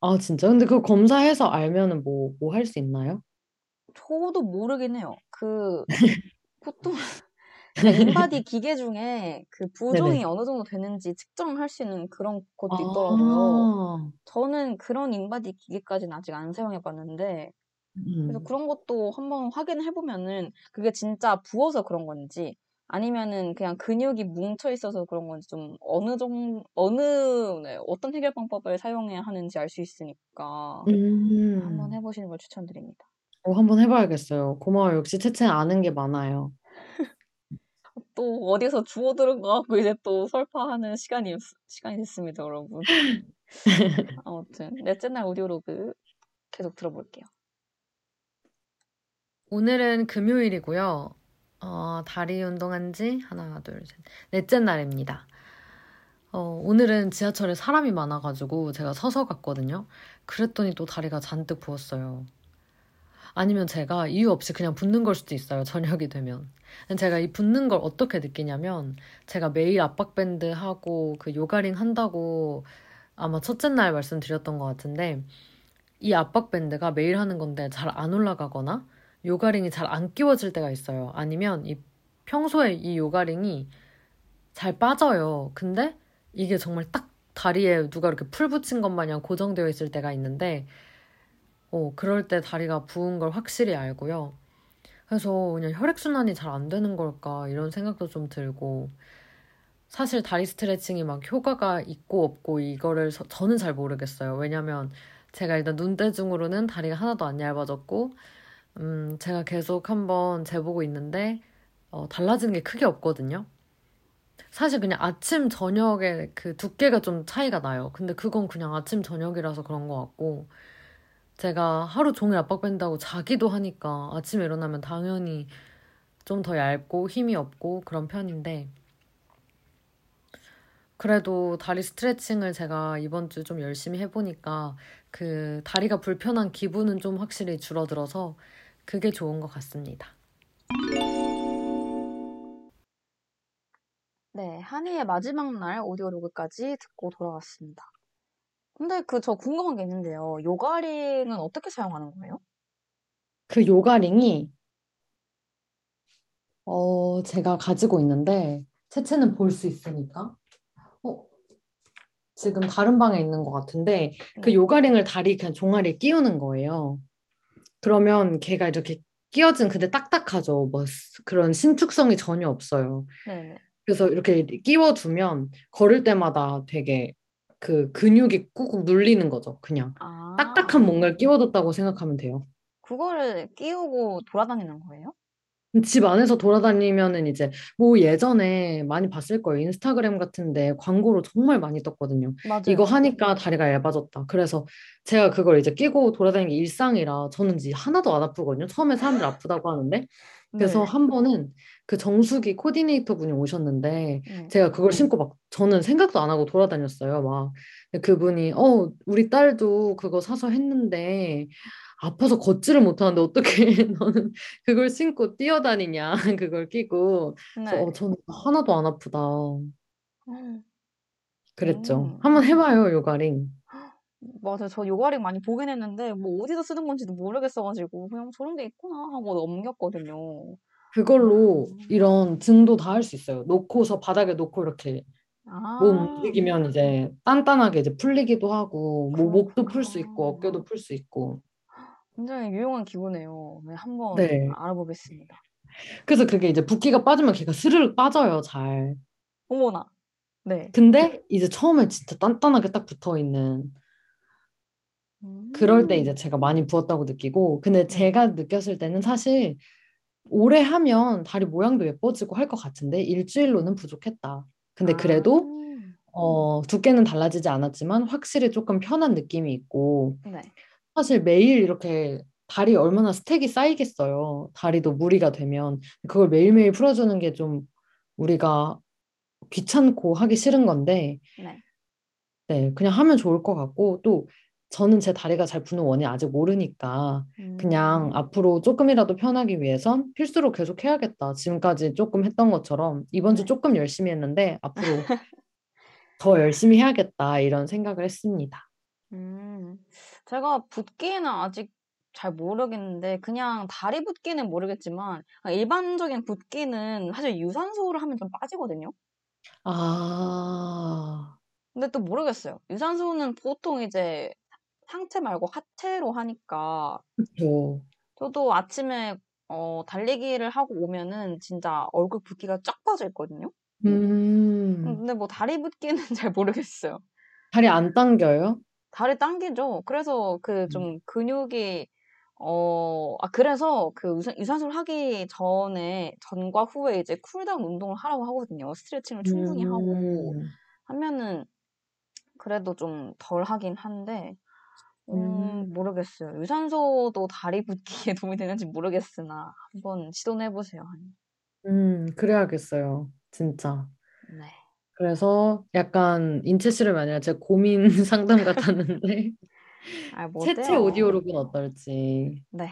아, 진짜? 근데 그거 검사해서 알면은 뭐, 뭐 할 수 있나요? 저도 모르긴 해요. 그 보통 그냥 인바디 기계 중에 그 부종이 네네. 어느 정도 되는지 측정할 수 있는 그런 것도 있더라고요. 아, 저는 그런 인바디 기계까지는 아직 안 사용해 봤는데 그래서 음. 그런 것도 한번 확인해 보면은 그게 진짜 부어서 그런 건지 아니면은 그냥 근육이 뭉쳐 있어서 그런 건지 좀 어느 정 어느 네, 어떤 해결 방법을 사용해야 하는지 알 수 있으니까 한번 음. 해보시는 걸 추천드립니다. 어, 한번 해봐야겠어요. 고마워요. 역시 채채는 아는 게 많아요. 또 어디서 주워 들은 거 갖고 이제 또 설파하는 시간이 시간이 됐습니다, 여러분. 아무튼 넷째 날 오디오로그 계속 들어볼게요. 오늘은 금요일이고요. 어, 다리 운동한 지 하나, 둘, 셋, 넷째 날입니다. 어, 오늘은 지하철에 사람이 많아가지고 제가 서서 갔거든요. 그랬더니 또 다리가 잔뜩 부었어요. 아니면 제가 이유 없이 그냥 붓는 걸 수도 있어요. 저녁이 되면. 제가 이 붓는 걸 어떻게 느끼냐면 제가 매일 압박밴드 하고 그 요가링 한다고 아마 첫째 날 말씀드렸던 것 같은데 이 압박밴드가 매일 하는 건데 잘 안 올라가거나 요가링이 잘 안 끼워질 때가 있어요. 아니면 이 평소에 이 요가링이 잘 빠져요. 근데 이게 정말 딱 다리에 누가 이렇게 풀 붙인 것 마냥 고정되어 있을 때가 있는데 어, 그럴 때 다리가 부은 걸 확실히 알고요. 그래서 그냥 혈액순환이 잘 안 되는 걸까 이런 생각도 좀 들고 사실 다리 스트레칭이 막 효과가 있고 없고 이거를 서- 저는 잘 모르겠어요. 왜냐면 제가 일단 눈대중으로는 다리가 하나도 안 얇아졌고 음, 제가 계속 한번 재보고 있는데 어, 달라지는 게 크게 없거든요. 사실 그냥 아침 저녁에 그 두께가 좀 차이가 나요. 근데 그건 그냥 아침 저녁이라서 그런 것 같고 제가 하루 종일 압박밴드하고 자기도 하니까 아침에 일어나면 당연히 좀 더 얇고 힘이 없고 그런 편인데 그래도 다리 스트레칭을 제가 이번 주 좀 열심히 해보니까 그 다리가 불편한 기분은 좀 확실히 줄어들어서 그게 좋은 것 같습니다. 네, 한이의 마지막 날 오디오 로그까지 듣고 돌아왔습니다. 근데 그 저 궁금한 게 있는데요. 요가링은 어떻게 사용하는 거예요? 그 요가링이 어, 제가 가지고 있는데 채채는 볼 수 있으니까 어, 지금 다른 방에 있는 것 같은데 그 네. 요가링을 다리 그냥 종아리에 끼우는 거예요. 그러면 걔가 이렇게 끼워진 근데 딱딱하죠. 뭐 스- 그런 신축성이 전혀 없어요. 네네. 그래서 이렇게 끼워두면 걸을 때마다 되게 그 근육이 꾹꾹 눌리는 거죠. 그냥 아, 딱딱한 뭔가를 끼워뒀다고 생각하면 돼요. 그거를 끼우고 돌아다니는 거예요? 집 안에서 돌아다니면은 이제 뭐 예전에 많이 봤을 거예요. 인스타그램 같은데 광고로 정말 많이 떴거든요. 이거 맞아요. 하니까 다리가 얇아졌다. 그래서 제가 그걸 이제 끼고 돌아다니는 게 일상이라 저는 이제 하나도 안 아프거든요. 처음에 사람들 아프다고 하는데 그래서 네. 한 번은 그 정수기 코디네이터 분이 오셨는데 네. 제가 그걸 신고 막 저는 생각도 안 하고 돌아다녔어요. 막 그분이 어 우리 딸도 그거 사서 했는데 아파서 걷지를 못하는데 어떻게 너는 그걸 신고 뛰어다니냐 그걸 끼고 그래서 네. 어 저는 하나도 안 아프다 음, 그랬죠. 음. 한번 해봐요 요가링. 맞아요. 저 요가링 많이 보긴 했는데 뭐 어디서 쓰는 건지도 모르겠어가지고 그냥 저런 게 있구나 하고 넘겼거든요. 그걸로 음. 이런 등도 다 할 수 있어요. 놓고서 바닥에 놓고 이렇게 몸 아, 움직이면 이제 단단하게 이제 풀리기도 하고 뭐 목도 풀 수 있고. 어깨도 풀 수 있고. 굉장히 유용한 기구네요. 네, 한번 네. 알아보겠습니다. 그래서 그게 이제 붓기가 빠지면 걔가 스르륵 빠져요, 잘. 어머나. 네. 근데 이제 처음에 진짜 단단하게 딱 붙어 있는 그럴 때 이제 음, 제가 많이 부었다고 느끼고 근데 네. 제가 느꼈을 때는 사실 오래 하면 다리 모양도 예뻐지고 할 것 같은데 일주일로는 부족했다. 근데 그래도 아, 어, 두께는 달라지지 않았지만 확실히 조금 편한 느낌이 있고 네. 사실 매일 이렇게 다리 얼마나 스택이 쌓이겠어요. 다리도 무리가 되면 그걸 매일매일 풀어주는 게 좀 우리가 귀찮고 하기 싫은 건데 네. 네, 그냥 하면 좋을 것 같고 또 저는 제 다리가 잘 부는 원인 아직 모르니까 그냥 음, 앞으로 조금이라도 편하기 위해선 필수로 계속 해야겠다. 지금까지 조금 했던 것처럼 이번 주 네. 조금 열심히 했는데 앞으로 더 열심히 해야겠다 이런 생각을 했습니다. 음, 제가 붓기는 아직 잘 모르겠는데 그냥 다리 붓기는 모르겠지만 아, 일반적인 붓기는 사실 유산소를 하면 좀 빠지거든요. 아, 근데 또 모르겠어요. 유산소는 보통 이제 상체 말고 하체로 하니까 그렇죠. 저도 아침에 어, 달리기를 하고 오면은 진짜 얼굴 붓기가 쫙 빠져 있거든요. 음, 근데 뭐 다리 붓기는 잘 모르겠어요. 다리 안 당겨요? 다리 당기죠. 그래서 그 음. 좀 근육이 어, 아, 그래서 그 유산, 유산소를 하기 전에, 전과 후에 이제 cool down 운동을 하라고 하거든요. 스트레칭을 충분히 하고 음, 하면은 그래도 좀 덜 하긴 한데 음, 음. 모르겠어요. 유산소도 다리 붓기에 도움이 되는지 모르겠으나 한번 시도는 해보세요. 음, 그래야겠어요. 진짜. 네. 그래서 약간 인체 실험이 아니라 제 고민 상담 같았는데 아, 뭐 채채? 오디오록은 어떨지. 네.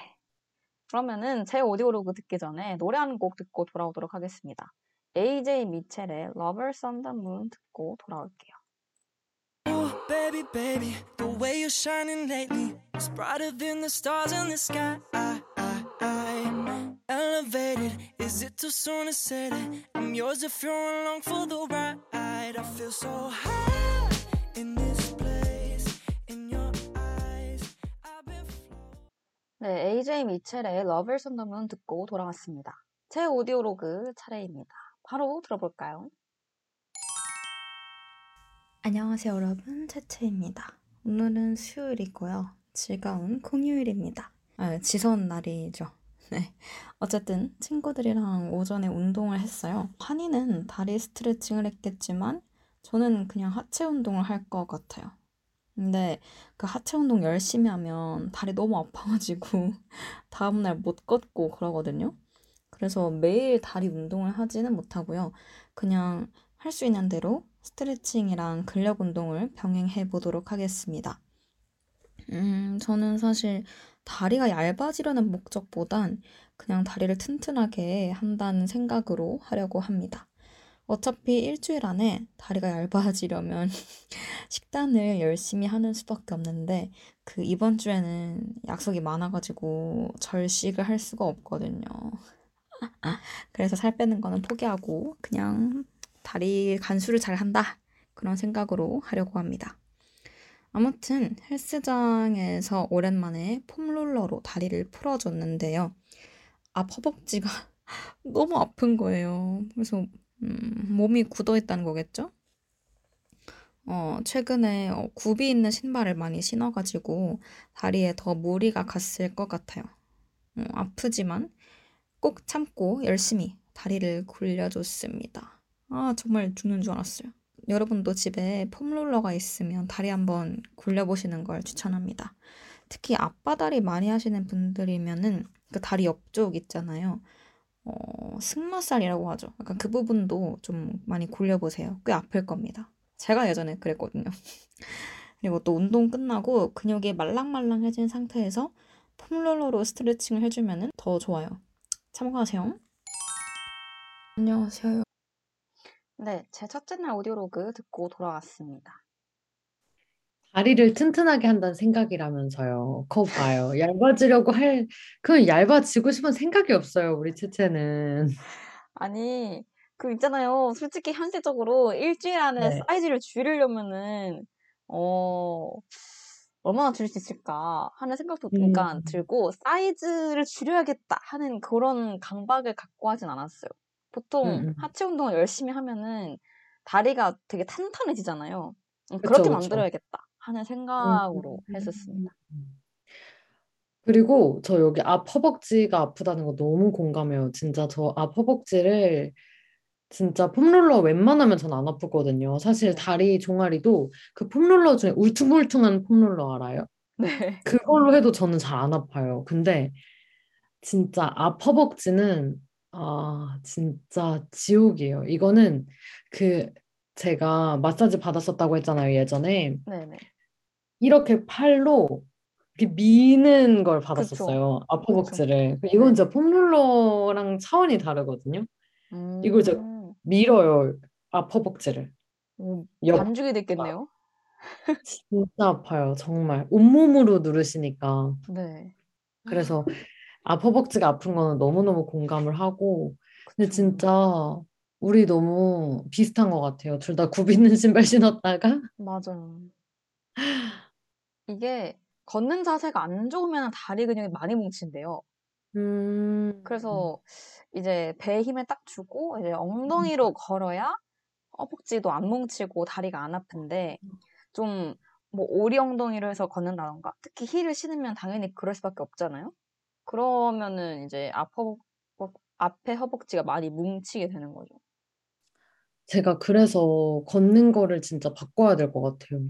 그러면은 제 오디오로그 듣기 전에 노래 한 곡 듣고 돌아오도록 하겠습니다. AJ 미첼의 Lovers on the Moon 듣고 돌아올게요. Ooh, baby, baby, the way you're shining lately is brighter than the stars in the sky. Elevated, is it too soon to say that I'm yours if you're along for the ride? I feel so high in this place, in your eyes. I've been floating. 네, AJ 미첼의 Lovers on the Moon 듣고 돌아왔습니다. 제 오디오로그 차례입니다. 바로 들어볼까요? 안녕하세요, 여러분. 채채입니다. 오늘은 수요일이고요. 즐거운 공휴일입니다. 아, 지선 날이죠. 네. 어쨌든 친구들이랑 오전에 운동을 했어요. 한이는 다리 스트레칭을 했겠지만 저는 그냥 하체 운동을 할 것 같아요. 근데 그 하체 운동 열심히 하면 다리 너무 아파가지고 다음날 못 걷고 그러거든요. 그래서 매일 다리 운동을 하지는 못하고요. 그냥 할 수 있는 대로 스트레칭이랑 근력 운동을 병행해 보도록 하겠습니다. 음, 저는 사실 다리가 얇아지려는 목적보단 그냥 다리를 튼튼하게 한다는 생각으로 하려고 합니다. 어차피 일주일 안에 다리가 얇아지려면 식단을 열심히 하는 수밖에 없는데 그 이번 주에는 약속이 많아가지고 절식을 할 수가 없거든요. 그래서 살 빼는 거는 포기하고 그냥 다리 간수를 잘 한다. 그런 생각으로 하려고 합니다. 아무튼 헬스장에서 오랜만에 폼롤러로 다리를 풀어줬는데요. 앞 허벅지가 너무 아픈 거예요. 그래서 음, 몸이 굳어 있다는 거겠죠? 어, 최근에 어, 굽이 있는 신발을 많이 신어가지고 다리에 더 무리가 갔을 것 같아요. 어, 아프지만 꼭 참고 열심히 다리를 굴려줬습니다. 아, 정말 죽는 줄 알았어요. 여러분도 집에 폼롤러가 있으면 다리 한번 굴려보시는 걸 추천합니다. 특히 앞바다리 많이 하시는 분들이면은 그 다리 옆쪽 있잖아요. 어, 승마살이라고 하죠. 약간 그 부분도 좀 많이 굴려보세요. 꽤 아플 겁니다. 제가 예전에 그랬거든요. 그리고 또 운동 끝나고 근육이 말랑말랑해진 상태에서 폼롤러로 스트레칭을 해주면 더 좋아요. 참고하세요. 안녕하세요. 네, 제 첫째 날 오디오로그 듣고 돌아왔습니다. 다리를 튼튼하게 한다는 생각이라면서요. 거 봐요. 얇아지려고 할, 그건 얇아지고 싶은 생각이 없어요, 우리 채채는. 아니, 그 있잖아요. 솔직히 현실적으로 일주일 안에 네. 사이즈를 줄이려면은, 어, 얼마나 줄일 수 있을까 하는 생각도 그러니까 음. 들고, 사이즈를 줄여야겠다 하는 그런 강박을 갖고 하진 않았어요. 보통 음, 음. 하체 운동을 열심히 하면은 다리가 되게 탄탄해지잖아요. 음, 그쵸, 그렇게. 만들어야겠다 하는 생각으로 음. 했었습니다. 그리고 저 여기 앞 허벅지가 아프다는 거 너무 공감해요. 진짜 저 앞 허벅지를 진짜 폼롤러 웬만하면 전 안 아프거든요. 사실 네. 다리 종아리도 그 폼롤러 중에 울퉁불퉁한 폼롤러 알아요? 네. 그걸로 해도 저는 잘 안 아파요. 근데 진짜 앞 허벅지는 아 진짜 지옥이에요. 이거는 그 제가 마사지 받았었다고 했잖아요, 예전에. 네네. 이렇게 팔로 이렇게 미는 걸 그쵸. 받았었어요. 앞 그쵸. 허벅지를. 이건 네. 진짜 폼롤러랑 차원이 다르거든요. 이걸 진짜 음, 밀어요. 앞 허벅지를. 오, 옆 반죽이 됐겠네요. 진짜 아파요. 정말. 온몸으로 누르시니까. 네. 그래서 앞 허벅지가 아픈 거는 너무너무 공감을 하고. 근데. 진짜 우리 너무 비슷한 것 같아요. 둘 다 굽 있는 신발 신었다가. 맞아요. 이게 걷는 자세가 안 좋으면 다리 근육이 많이 뭉친대요. 음. 그래서 이제 배에 힘을 딱 주고 이제 엉덩이로 걸어야 허벅지도 안 뭉치고 다리가 안 아픈데 좀 뭐 오리 엉덩이로 해서 걷는다던가 특히 힐을 신으면 당연히 그럴 수밖에 없잖아요. 그러면은 이제 앞 허벅, 앞에 허벅지가 많이 뭉치게 되는 거죠. 제가 그래서 걷는 거를 진짜 바꿔야 될 것 같아요.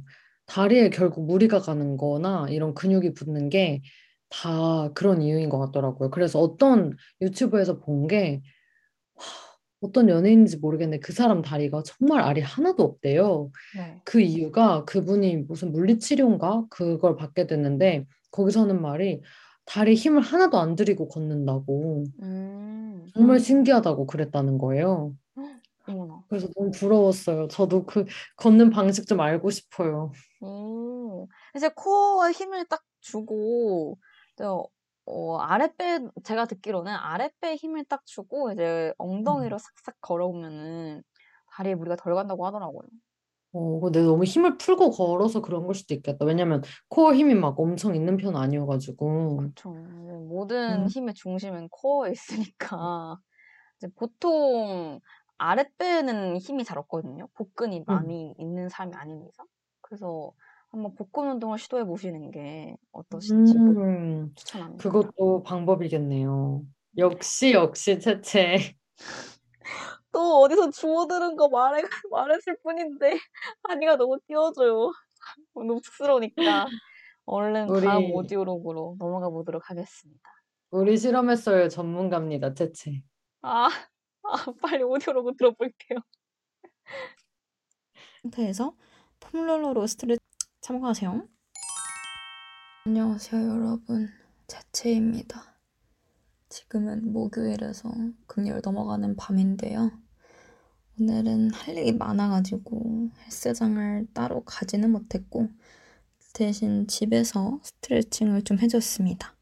다리에 결국 무리가 가는 거나 이런 근육이 붙는 게 다 그런 이유인 것 같더라고요. 그래서 어떤 유튜브에서 본 게 어떤 연예인인지 모르겠는데 그 사람 다리가 정말 알이 하나도 없대요. 네. 그 이유가 그분이 무슨 물리치료인가 그걸 받게 됐는데 거기서 하는 말이 다리 힘을 하나도 안 들이고 걷는다고 음. 정말 신기하다고 그랬다는 거예요. 어머나. 그래서 너무 부러웠어요. 저도 그 걷는 방식 좀 알고 싶어요. 오. 이제 코어에 힘을 딱 주고 저어 아랫배 제가 듣기로는 아랫배에 힘을 딱 주고 이제 엉덩이로 싹싹 걸어오면은 다리에 무리가 덜 간다고 하더라고요. 어, 근데 너무 힘을 풀고 걸어서 그런 걸 수도 있겠다. 왜냐면 코어 힘이 막 엄청 있는 편 아니어가지고. 이제 모든 음. 힘의 중심은 코어에 있으니까 이제 보통 아랫배는 힘이 잘 없거든요. 복근이 음. 많이 있는 사람이 아닌 이상. 그래서 한번 복근 운동을 시도해 보시는 게 어떠신지 음, 추천합니다. 그것도 방법이겠네요. 역시, 역시, 채채. 또 어디서 주워 들은 거 말해, 말했을 뿐인데, 한이가 너무 띄워줘요. 너무 쑥스러우니까. 얼른 다음 우리, 오디오록으로 넘어가 보도록 하겠습니다. 우리 실험했어요. 전문가입니다, 채채. 아, 아 빨리 오디오록을 들어볼게요. 상태에서 폼롤러 로 스트레치 참고하세요. 안녕하세요, 여러분. 채채입니다. 지금은 목요일에서 금요일 넘어가는 밤인데요. 오늘은 할 일이 많아가지고 헬스장을 따로 가지는 못했고 대신 집에서 스트레칭을 좀 해줬습니다.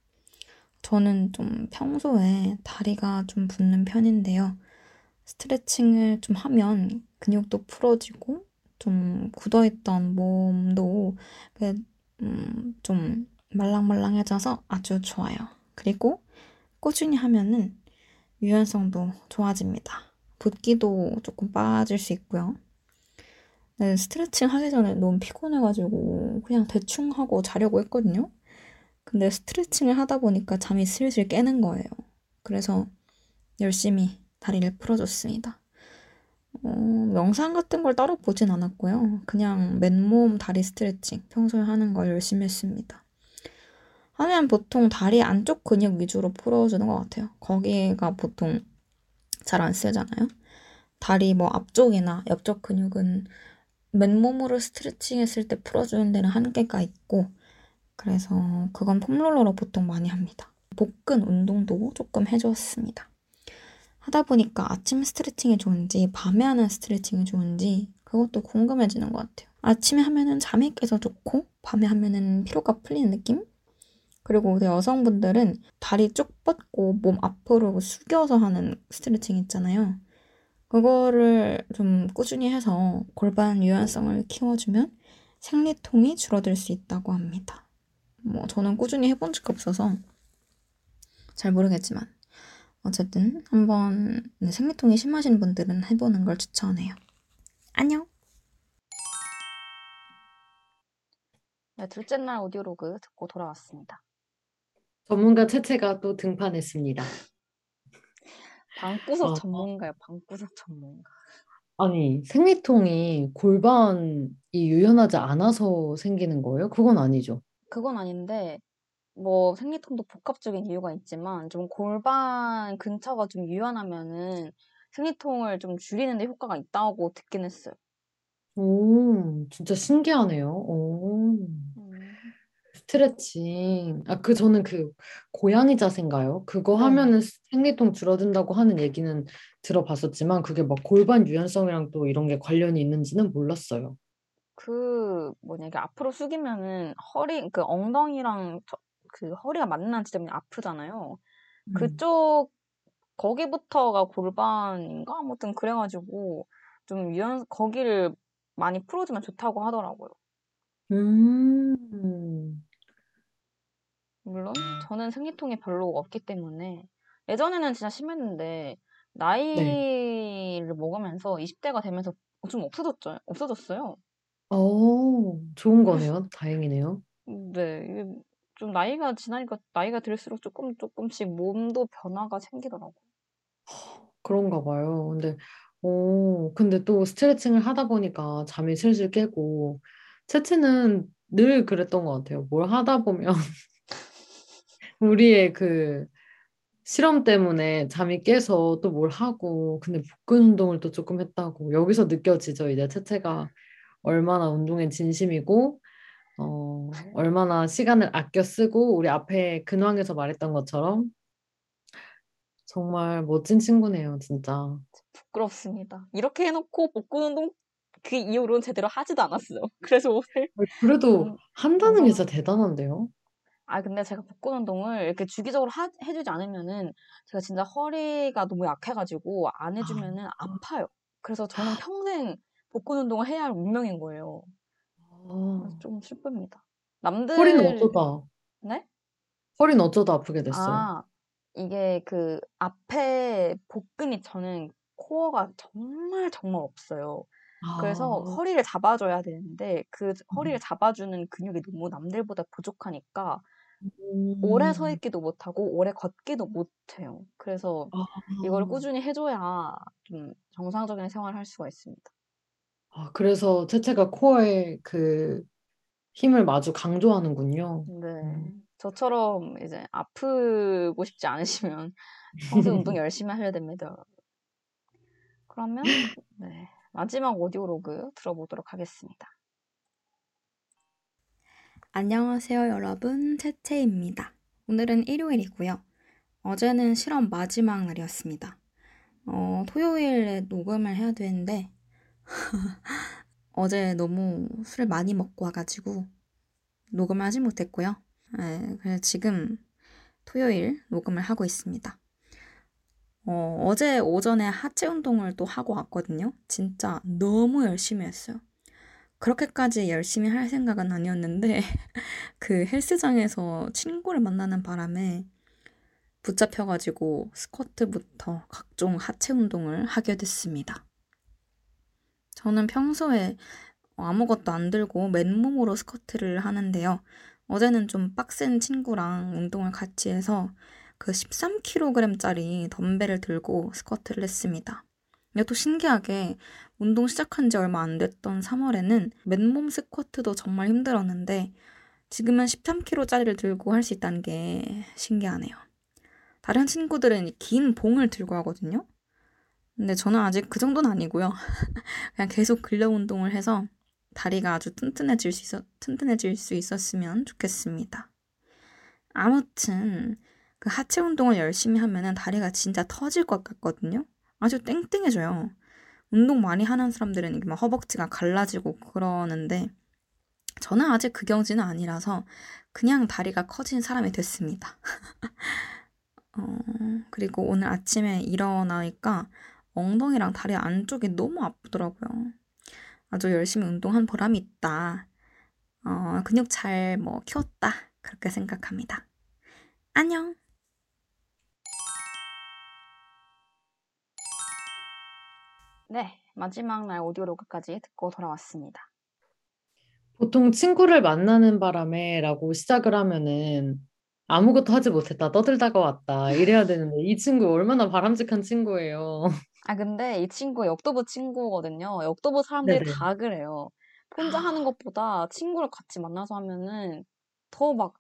저는 좀 평소에 다리가 좀 붓는 편인데요. 스트레칭을 좀 하면 근육도 풀어지고 좀 굳어있던 몸도 그, 음, 좀 말랑말랑해져서 아주 좋아요. 그리고 꾸준히 하면은 유연성도 좋아집니다. 붓기도 조금 빠질 수 있고요. 네, 스트레칭 하기 전에 너무 피곤해가지고 그냥 대충 하고 자려고 했거든요. 근데 스트레칭을 하다 보니까 잠이 슬슬 깨는 거예요. 그래서 열심히 다리를 풀어줬습니다. 어, 영상 같은 걸 따로 보진 않았고요. 그냥 맨몸 다리 스트레칭 평소에 하는 걸 열심히 했습니다. 하면 보통 다리 안쪽 근육 위주로 풀어주는 것 같아요. 거기가 보통 잘 안 쓰잖아요. 다리 뭐 앞쪽이나 옆쪽 근육은 맨몸으로 스트레칭 했을 때 풀어주는 데는 한계가 있고, 그래서 그건 폼롤러로 보통 많이 합니다. 복근 운동도 조금 해줬습니다. 하다 보니까 아침 스트레칭이 좋은지, 밤에 하는 스트레칭이 좋은지, 그것도 궁금해지는 것 같아요. 아침에 하면은 잠이 깨서 좋고, 밤에 하면은 피로가 풀리는 느낌? 그리고 우리 여성분들은 다리 쭉 뻗고 몸 앞으로 숙여서 하는 스트레칭 있잖아요. 그거를 좀 꾸준히 해서 골반 유연성을 키워주면 생리통이 줄어들 수 있다고 합니다. 뭐 저는 꾸준히 해본 적이 없어서 잘 모르겠지만 어쨌든 한번 생리통이 심하신 분들은 해보는 걸 추천해요. 안녕. 네, 둘째 날 오디오로그 듣고 돌아왔습니다. 전문가 채채가 또 등판했습니다. 방구석 어, 전문가요, 방구석 전문가. 아니, 생리통이 골반이 유연하지 않아서 생기는 거예요? 그건 아니죠. 그건 아닌데, 뭐 생리통도 복합적인 이유가 있지만 좀 골반 근처가 좀 유연하면은 생리통을 좀 줄이는 데 효과가 있다고 듣긴 했어요. 오, 진짜 신기하네요. 오. 음. 스트레칭. 아, 그 저는 그 고양이 자세인가요? 그거 네. 하면은 생리통 줄어든다고 하는 얘기는 들어봤었지만 그게 막 골반 유연성이랑 또 이런 게 관련이 있는지는 몰랐어요. 그 뭐냐 이게 앞으로 숙이면은 허리 그 엉덩이랑 저- 그 허리가 만나는 지점이 아프잖아요. 음. 그쪽 거기부터가 골반인가 아무튼 그래가지고 좀 유연 거기를 많이 풀어주면 좋다고 하더라고요. 음. 물론 저는 생리통이 별로 없기 때문에 예전에는 진짜 심했는데 나이를 먹으면서 20대가 되면서 좀 없어졌죠. 없어졌어요. 어, 좋은 거네요. 다행이네요. 네, 이게 좀 나이가 지나니까 나이가 들수록 조금 조금씩 몸도 변화가 생기더라고요. 그런가 봐요. 근데 오, 근데 또 스트레칭을 하다 보니까 잠이 슬슬 깨고, 채채는 늘 그랬던 것 같아요. 뭘 하다 보면 우리의 그 실험 때문에 잠이 깨서 또 뭘 하고, 근데 복근 운동을 또 조금 했다고. 여기서 느껴지죠. 이제 채채가 얼마나 운동에 진심이고, 어, 얼마나 시간을 아껴 쓰고, 우리 앞에 근황에서 말했던 것처럼 정말 멋진 친구네요, 진짜. 부끄럽습니다. 이렇게 해놓고 복근 운동 그 이후로는 제대로 하지도 않았어요. 그래서 오늘 그래도 음, 한다는 게 진짜 대단한데요? 아 근데 제가 복근 운동을 이렇게 주기적으로 하, 해주지 않으면은 제가 진짜 허리가 너무 약해가지고 안 해주면은 아파요. 그래서 저는 평생 복근 운동을 해야 할 운명인 거예요. 그래서 아, 좀 슬픕니다. 남들 허리는 어쩌다, 네? 허리는 어쩌다 아프게 됐어요? 아 이게 그 앞에 복근이 저는 코어가 정말 정말 없어요. 그래서 아, 허리를 잡아줘야 되는데 그 허리를 음. 잡아주는 근육이 너무 남들보다 부족하니까 오래 서 음, 있기도 못하고 오래 걷기도 못해요. 그래서 아, 이걸 꾸준히 해줘야 좀 정상적인 생활을 할 수가 있습니다. 아, 그래서 채채가 코어에 그 힘을 마주 강조하는군요. 네. 음. 저처럼 이제 아프고 싶지 않으시면 평소에 운동 열심히 하셔야 됩니다. 그러면 네. 마지막 오디오로그 들어보도록 하겠습니다. 안녕하세요, 여러분. 채채입니다. 오늘은 일요일이고요. 어제는 실험 마지막 날이었습니다. 어, 토요일에 녹음을 해야 되는데, 어제 너무 술을 많이 먹고 와가지고, 녹음을 하지 못했고요. 네, 그래서 지금 토요일 녹음을 하고 있습니다. 어, 어제 오전에 하체 운동을 또 하고 왔거든요. 진짜 너무 열심히 했어요. 그렇게까지 열심히 할 생각은 아니었는데, 그 헬스장에서 친구를 만나는 바람에 붙잡혀가지고 스쿼트부터 각종 하체 운동을 하게 됐습니다. 저는 평소에 아무것도 안 들고 맨몸으로 스쿼트를 하는데요. 어제는 좀 빡센 친구랑 운동을 같이 해서 그 13kg짜리 덤벨을 들고 스쿼트를 했습니다. 이것도 신기하게 운동 시작한 지 얼마 안 됐던 3월에는 맨몸 스쿼트도 정말 힘들었는데 지금은 13kg짜리를 들고 할 수 있다는 게 신기하네요. 다른 친구들은 긴 봉을 들고 하거든요. 근데 저는 아직 그 정도는 아니고요. 그냥 계속 근력 운동을 해서 다리가 아주 튼튼해질 수 있어, 튼튼해질 수 있었으면 좋겠습니다. 아무튼 그 하체 운동을 열심히 하면은 다리가 진짜 터질 것 같거든요. 아주 땡땡해져요. 운동 많이 하는 사람들은 막 허벅지가 갈라지고 그러는데 저는 아직 그 경지는 아니라서 그냥 다리가 커진 사람이 됐습니다. 어, 그리고 오늘 아침에 일어나니까 엉덩이랑 다리 안쪽이 너무 아프더라고요. 아주 열심히 운동한 보람이 있다. 어, 근육 잘 뭐 키웠다. 그렇게 생각합니다. 안녕! 네. 마지막 날 오디오 로그까지 듣고 돌아왔습니다. 보통 친구를 만나는 바람에라고 시작을 하면은 아무것도 하지 못했다, 떠들다가 왔다, 이래야 되는데 이 친구 얼마나 바람직한 친구예요. 아, 근데 이 친구 역도부 친구거든요. 역도부 사람들이 네네. 다 그래요. 혼자 하는 것보다 친구를 같이 만나서 하면은 더 막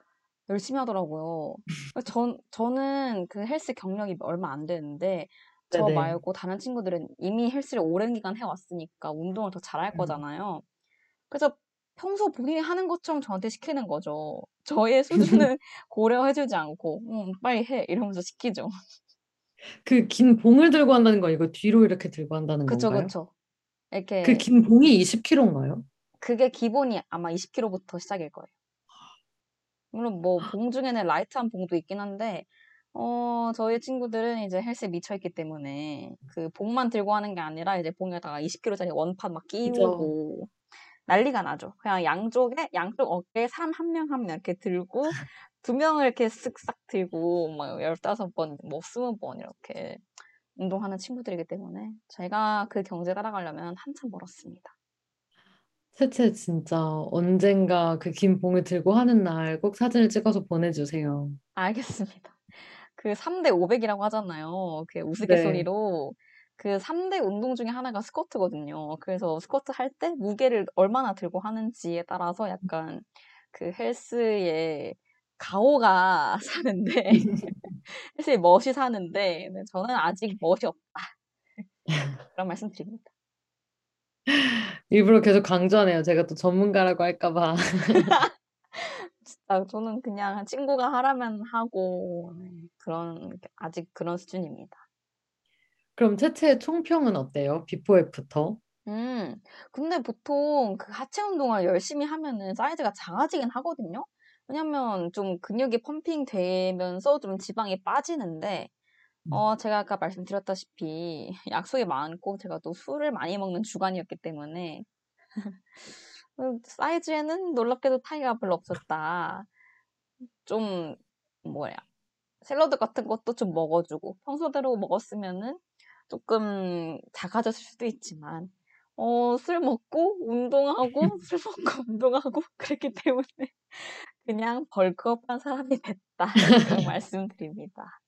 열심히 하더라고요. 전, 저는 그 헬스 경력이 얼마 안 되는데, 저 네네. 말고 다른 친구들은 이미 헬스를 오랜 기간 해왔으니까 운동을 더 잘할 음. 거잖아요. 그래서 평소 본인이 하는 것처럼 저한테 시키는 거죠. 저의 수준을 고려해주지 않고, 음, 빨리 해. 이러면서 시키죠. 그 긴 봉을 들고 한다는 거 이거 뒤로 이렇게 들고 한다는 그쵸, 건가요? 그쵸. 그 이렇게, 긴 봉이 20kg인가요? 그게 기본이 아마 20kg부터 시작일 거예요. 물론 뭐 봉 중에는 light한 봉도 있긴 한데 어 저희 친구들은 이제 헬스에 미쳐 있기 때문에 그 봉만 들고 하는 게 아니라 이제 봉에다가 20kg짜리 원판 막. 끼우고 난리가 나죠. 그냥 양쪽에 양쪽 어깨에 사람 한명 한 명 이렇게 들고 두 명을 이렇게 쓱싹 들고 막 15번 뭐 20번 이렇게 운동하는 친구들이기 때문에 제가 그 경제 따라가려면 한참 멀었습니다. 채채 진짜 언젠가 그 긴 봉을 들고 하는 날 꼭 사진을 찍어서 보내주세요. 알겠습니다. 그 3대 500이라고 하잖아요. 그 네. 우스갯소리로 그 3대 운동 중에 하나가 스쿼트거든요. 그래서 스쿼트 할 때 무게를 얼마나 들고 하는지에 따라서 약간 그 헬스의 가오가 사는데 헬스의 멋이 사는데 네, 저는 아직 멋이 없다. 그런 말씀 드립니다. 일부러 계속 강조하네요. 제가 또 전문가라고 할까 봐. 진짜 저는 그냥 친구가 하라면 하고 네, 그런 아직 그런 수준입니다. 그럼 채채의 총평은 어때요? before after? 음, 근데 보통 그 하체 운동을 열심히 하면은 사이즈가 작아지긴 하거든요. 왜냐면 좀 근육이 pumping 되면서 좀 지방이 빠지는데, 음. 어, 제가 아까 말씀드렸다시피 약속이 많고 제가 또 술을 많이 먹는 주간이었기 때문에 음, 사이즈에는 놀랍게도 차이가 별로 없었다. 좀 뭐야 샐러드 같은 것도 좀 먹어주고 평소대로 먹었으면은 조금 작아졌을 수도 있지만 어, 술 먹고 운동하고 술 먹고 운동하고 그랬기 때문에 그냥 벌크업한 사람이 됐다. 그런 말씀드립니다.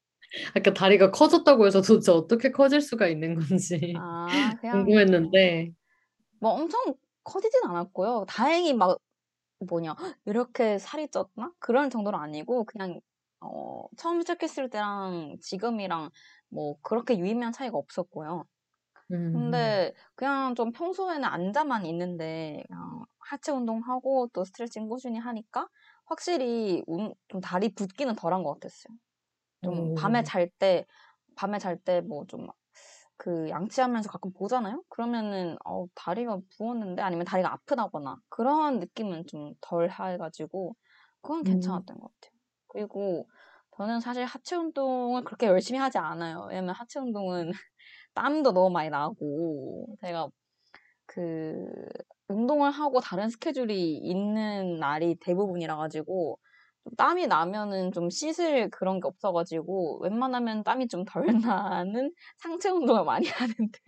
아까 다리가 커졌다고 해서 도대체 어떻게 커질 수가 있는 건지 아, 궁금했는데 뭐 엄청 커지진 않았고요. 다행히 막 뭐냐 이렇게 살이 쪘나? 그런 정도는 아니고 그냥 어, 처음 시작했을 때랑 지금이랑 뭐 그렇게 유의미한 차이가 없었고요. 음, 근데 그냥 좀 평소에는 앉아만 있는데 그냥 하체 운동하고 또 스트레칭 꾸준히 하니까 확실히 운- 좀 다리 붓기는 덜한 것 같았어요. 좀 오. 밤에 잘 때, 밤에 잘 때 뭐 좀 그 양치하면서 가끔 보잖아요? 그러면은 어, 다리가 부었는데 아니면 다리가 아프다거나 그런 느낌은 좀 덜 해가지고 그건 음. 괜찮았던 것 같아요. 그리고 저는 사실 하체 운동을 그렇게 열심히 하지 않아요. 왜냐면 하체 운동은 땀도 너무 많이 나고 제가 그 운동을 하고 다른 스케줄이 있는 날이 대부분이라 가지고 좀 땀이 나면은 좀 씻을 그런 게 없어가지고 웬만하면 땀이 좀 덜 나는 상체 운동을 많이 하는데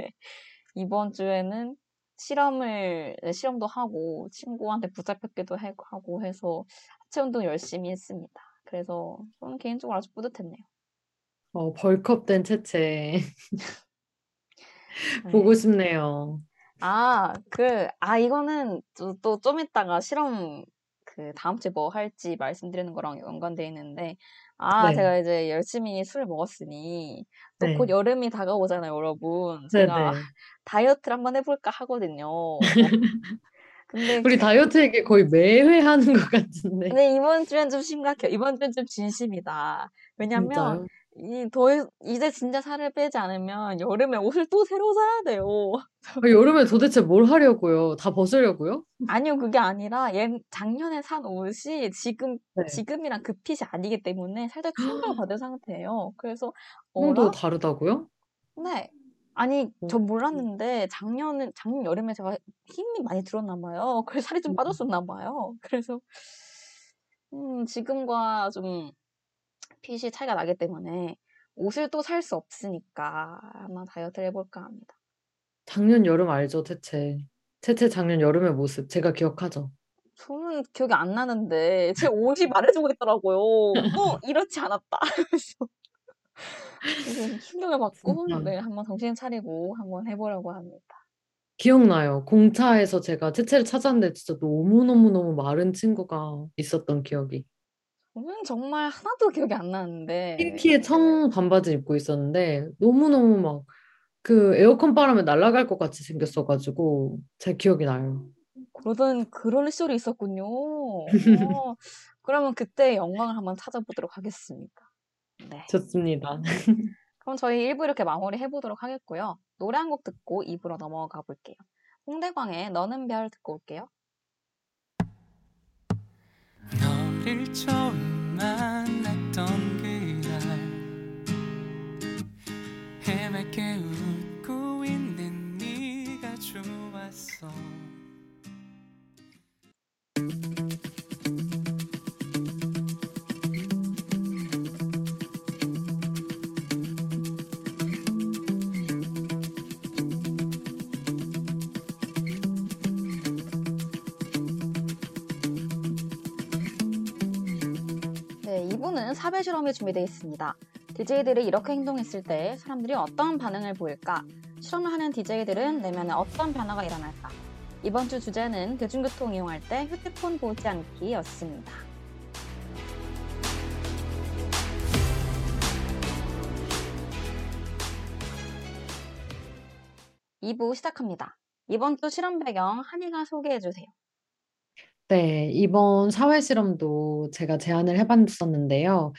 이번 주에는 실험을 네, 실험도 하고 친구한테 붙잡혔기도 해- 하고 해서 하체 운동 열심히 했습니다. 그래서 저는 개인적으로 아주 뿌듯했네요. 어, 벌크업된 채채 네. 보고 싶네요. 아, 그, 아, 이거는 또좀 이따가 실험, 그, 다음 주에 뭐 할지 말씀드리는 거랑 연관돼 있는데, 아, 네. 제가 이제 열심히 술을 먹었으니, 또 네. 곧 여름이 다가오잖아요, 여러분. 제가 네네. 다이어트를 한번 해볼까 하거든요. 근데, 우리 다이어트 얘기 거의 매회 하는 것 같은데. 근데 이번 주엔 좀 심각해요. 이번 주엔 좀 진심이다. 왜냐면, 진짜요? 이, 더, 이제 진짜 살을 빼지 않으면 여름에 옷을 또 새로 사야 돼요. 아, 여름에 도대체 뭘 하려고요? 다 벗으려고요? 아니요, 그게 아니라 얘 작년에 산 옷이 지금 네. 지금이랑 그 핏이 아니기 때문에 살짝 충격을 받은 상태예요. 그래서 어라? 다르다고요? 네. 아니, 저 오. 몰랐는데 작년은 작년 여름에 제가 힘이 많이 들었나 봐요. 그래서 살이 좀 음. 빠졌었나 봐요. 그래서 음, 지금과 좀 핏이 차이가 나기 때문에 옷을 또 살 수 없으니까 아마 다이어트를 해볼까 합니다. 작년 여름 알죠, 채채? 채채 작년 여름의 모습 제가 기억하죠. 저는 기억이 안 나는데 제 옷이 말해주고 있더라고요. 어, 이렇지 않았다. 그래서 충격을 받고. 네, 한번 정신 차리고 한번 해보려고 합니다. 기억나요. 공차에서 제가 채채를 찾았는데 진짜 너무너무너무 마른 친구가 있었던 기억이. 저는 정말 하나도 기억이 안 나는데 흰티에 청 반바지 입고 있었는데 너무너무 막 그 에어컨 바람에 날아갈 것 같이 생겼어가지고 제 기억이 나요. 그러던 그런 시절이 있었군요. 어, 그러면 그때 영광을 한번 찾아보도록 하겠습니다. 네. 좋습니다. 그럼 저희 1부 이렇게 마무리 해보도록 하겠고요. 노래 한 곡 듣고 2부로 넘어가 볼게요. 홍대광의 너는 별 듣고 올게요. 너를 처음 만났던 그날 해맑게 웃고 있는 네가 좋았어 네, 2부는 사별 실험이 준비되어 있습니다. DJ들이 이렇게 행동했을 때 사람들이 어떤 반응을 보일까? 실험을 하는 DJ들은 내면에 어떤 변화가 일어날까? 이번 주 주제는 대중교통 이용할 때 휴대폰 보지 않기였습니다. 2부 시작합니다. 이번 주 실험 배경 한이가 소개해 주세요. 네, 이번 사회 실험도 제가 제안을 해봤었는데요.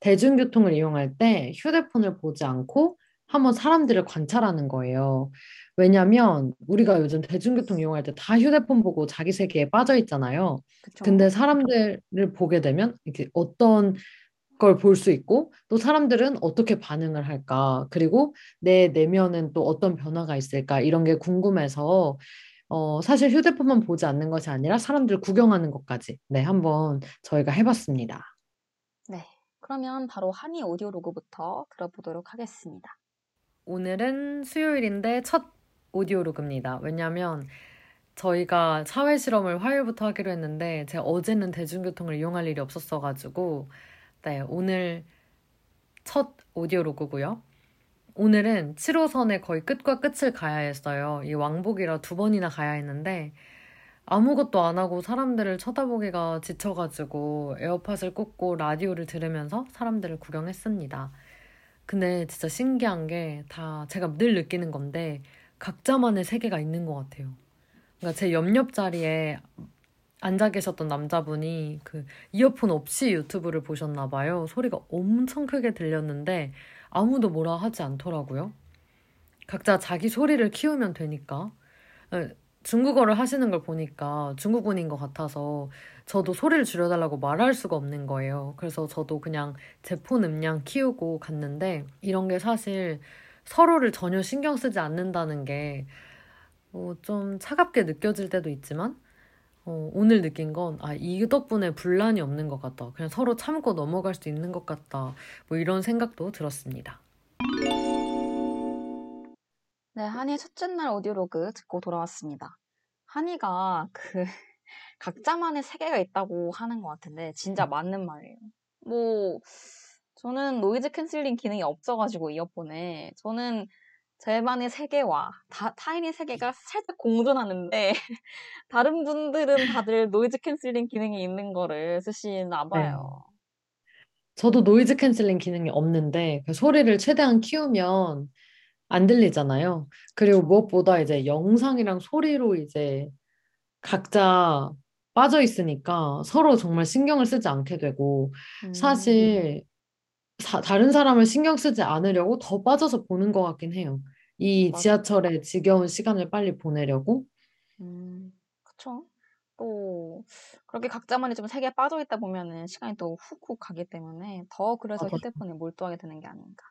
대중교통을 이용할 때 휴대폰을 보지 않고 한번 사람들을 관찰하는 거예요. 왜냐면 우리가 요즘 대중교통 이용할 때 다 휴대폰 보고 자기 세계에 빠져 있잖아요. 그쵸? 근데 사람들을 보게 되면 이렇게 어떤 걸 볼 수 있고 또 사람들은 어떻게 반응을 할까? 그리고 내 내면은 또 어떤 변화가 있을까? 이런 게 궁금해서 어, 사실 휴대폰만 보지 않는 것이 아니라 사람들 구경하는 것까지 네, 한번 저희가 해봤습니다. 네. 그러면 바로 한이 오디오 로그부터 들어보도록 하겠습니다. 오늘은 수요일인데 첫 오디오 로그입니다. 왜냐면 저희가 사회 실험을 화요일부터 하기로 했는데 제가 어제는 대중교통을 이용할 일이 없었어가지고 네, 오늘 첫 오디오 로그고요. 오늘은 7호선의 거의 끝과 끝을 가야 했어요. 이 왕복이라 두 번이나 가야 했는데 아무것도 안 하고 사람들을 쳐다보기가 지쳐가지고 에어팟을 꽂고 라디오를 들으면서 사람들을 구경했습니다. 근데 진짜 신기한 게 다 제가 늘 느끼는 건데 각자만의 세계가 있는 것 같아요. 그러니까 제 옆옆 자리에 앉아 계셨던 남자분이 그 이어폰 없이 유튜브를 보셨나 봐요. 소리가 엄청 크게 들렸는데 아무도 뭐라 하지 않더라고요. 각자 자기 소리를 키우면 되니까. 에, 중국어를 하시는 걸 보니까 중국분인 것 같아서 저도 소리를 줄여달라고 말할 수가 없는 거예요. 그래서 저도 그냥 제 폰 음량 키우고 갔는데 이런 게 사실 서로를 전혀 신경 쓰지 않는다는 게 어, 좀 차갑게 느껴질 때도 있지만 어, 오늘 느낀 건, 아, 이 덕분에 분란이 없는 것 같다. 그냥 서로 참고 넘어갈 수 있는 것 같다. 뭐 이런 생각도 들었습니다. 네, 한이의 첫째 날 audio log 듣고 돌아왔습니다. 한이가 그 각자만의 세계가 있다고 하는 것 같은데 진짜 맞는 말이에요. 뭐 저는 noise canceling 기능이 없어가지고 이어폰에 저는 제만의 세계와 다, 타인의 세계가 살짝 공존하는데 다른 분들은 다들 noise canceling 기능이 있는 거를 쓰시나 네. 봐요. 저도 noise canceling 기능이 없는데 그 소리를 최대한 키우면 안 들리잖아요. 그리고. 무엇보다 이제 영상이랑 소리로 이제 각자 빠져 있으니까 서로 정말 신경을 쓰지 않게 되고 음, 사실 사- 다른 사람을 신경 쓰지 않으려고 더 빠져서 보는 것 같긴 해요. 이 맞아요. 지하철의 지겨운 시간을 빨리 보내려고. 음, 그쵸. 또 그렇게 각자만의 좀 세계에 빠져 있다 보면은 시간이 또 훅훅 가기 때문에 더 그래서 맞아요. 휴대폰에 몰두하게 되는 게 아닌가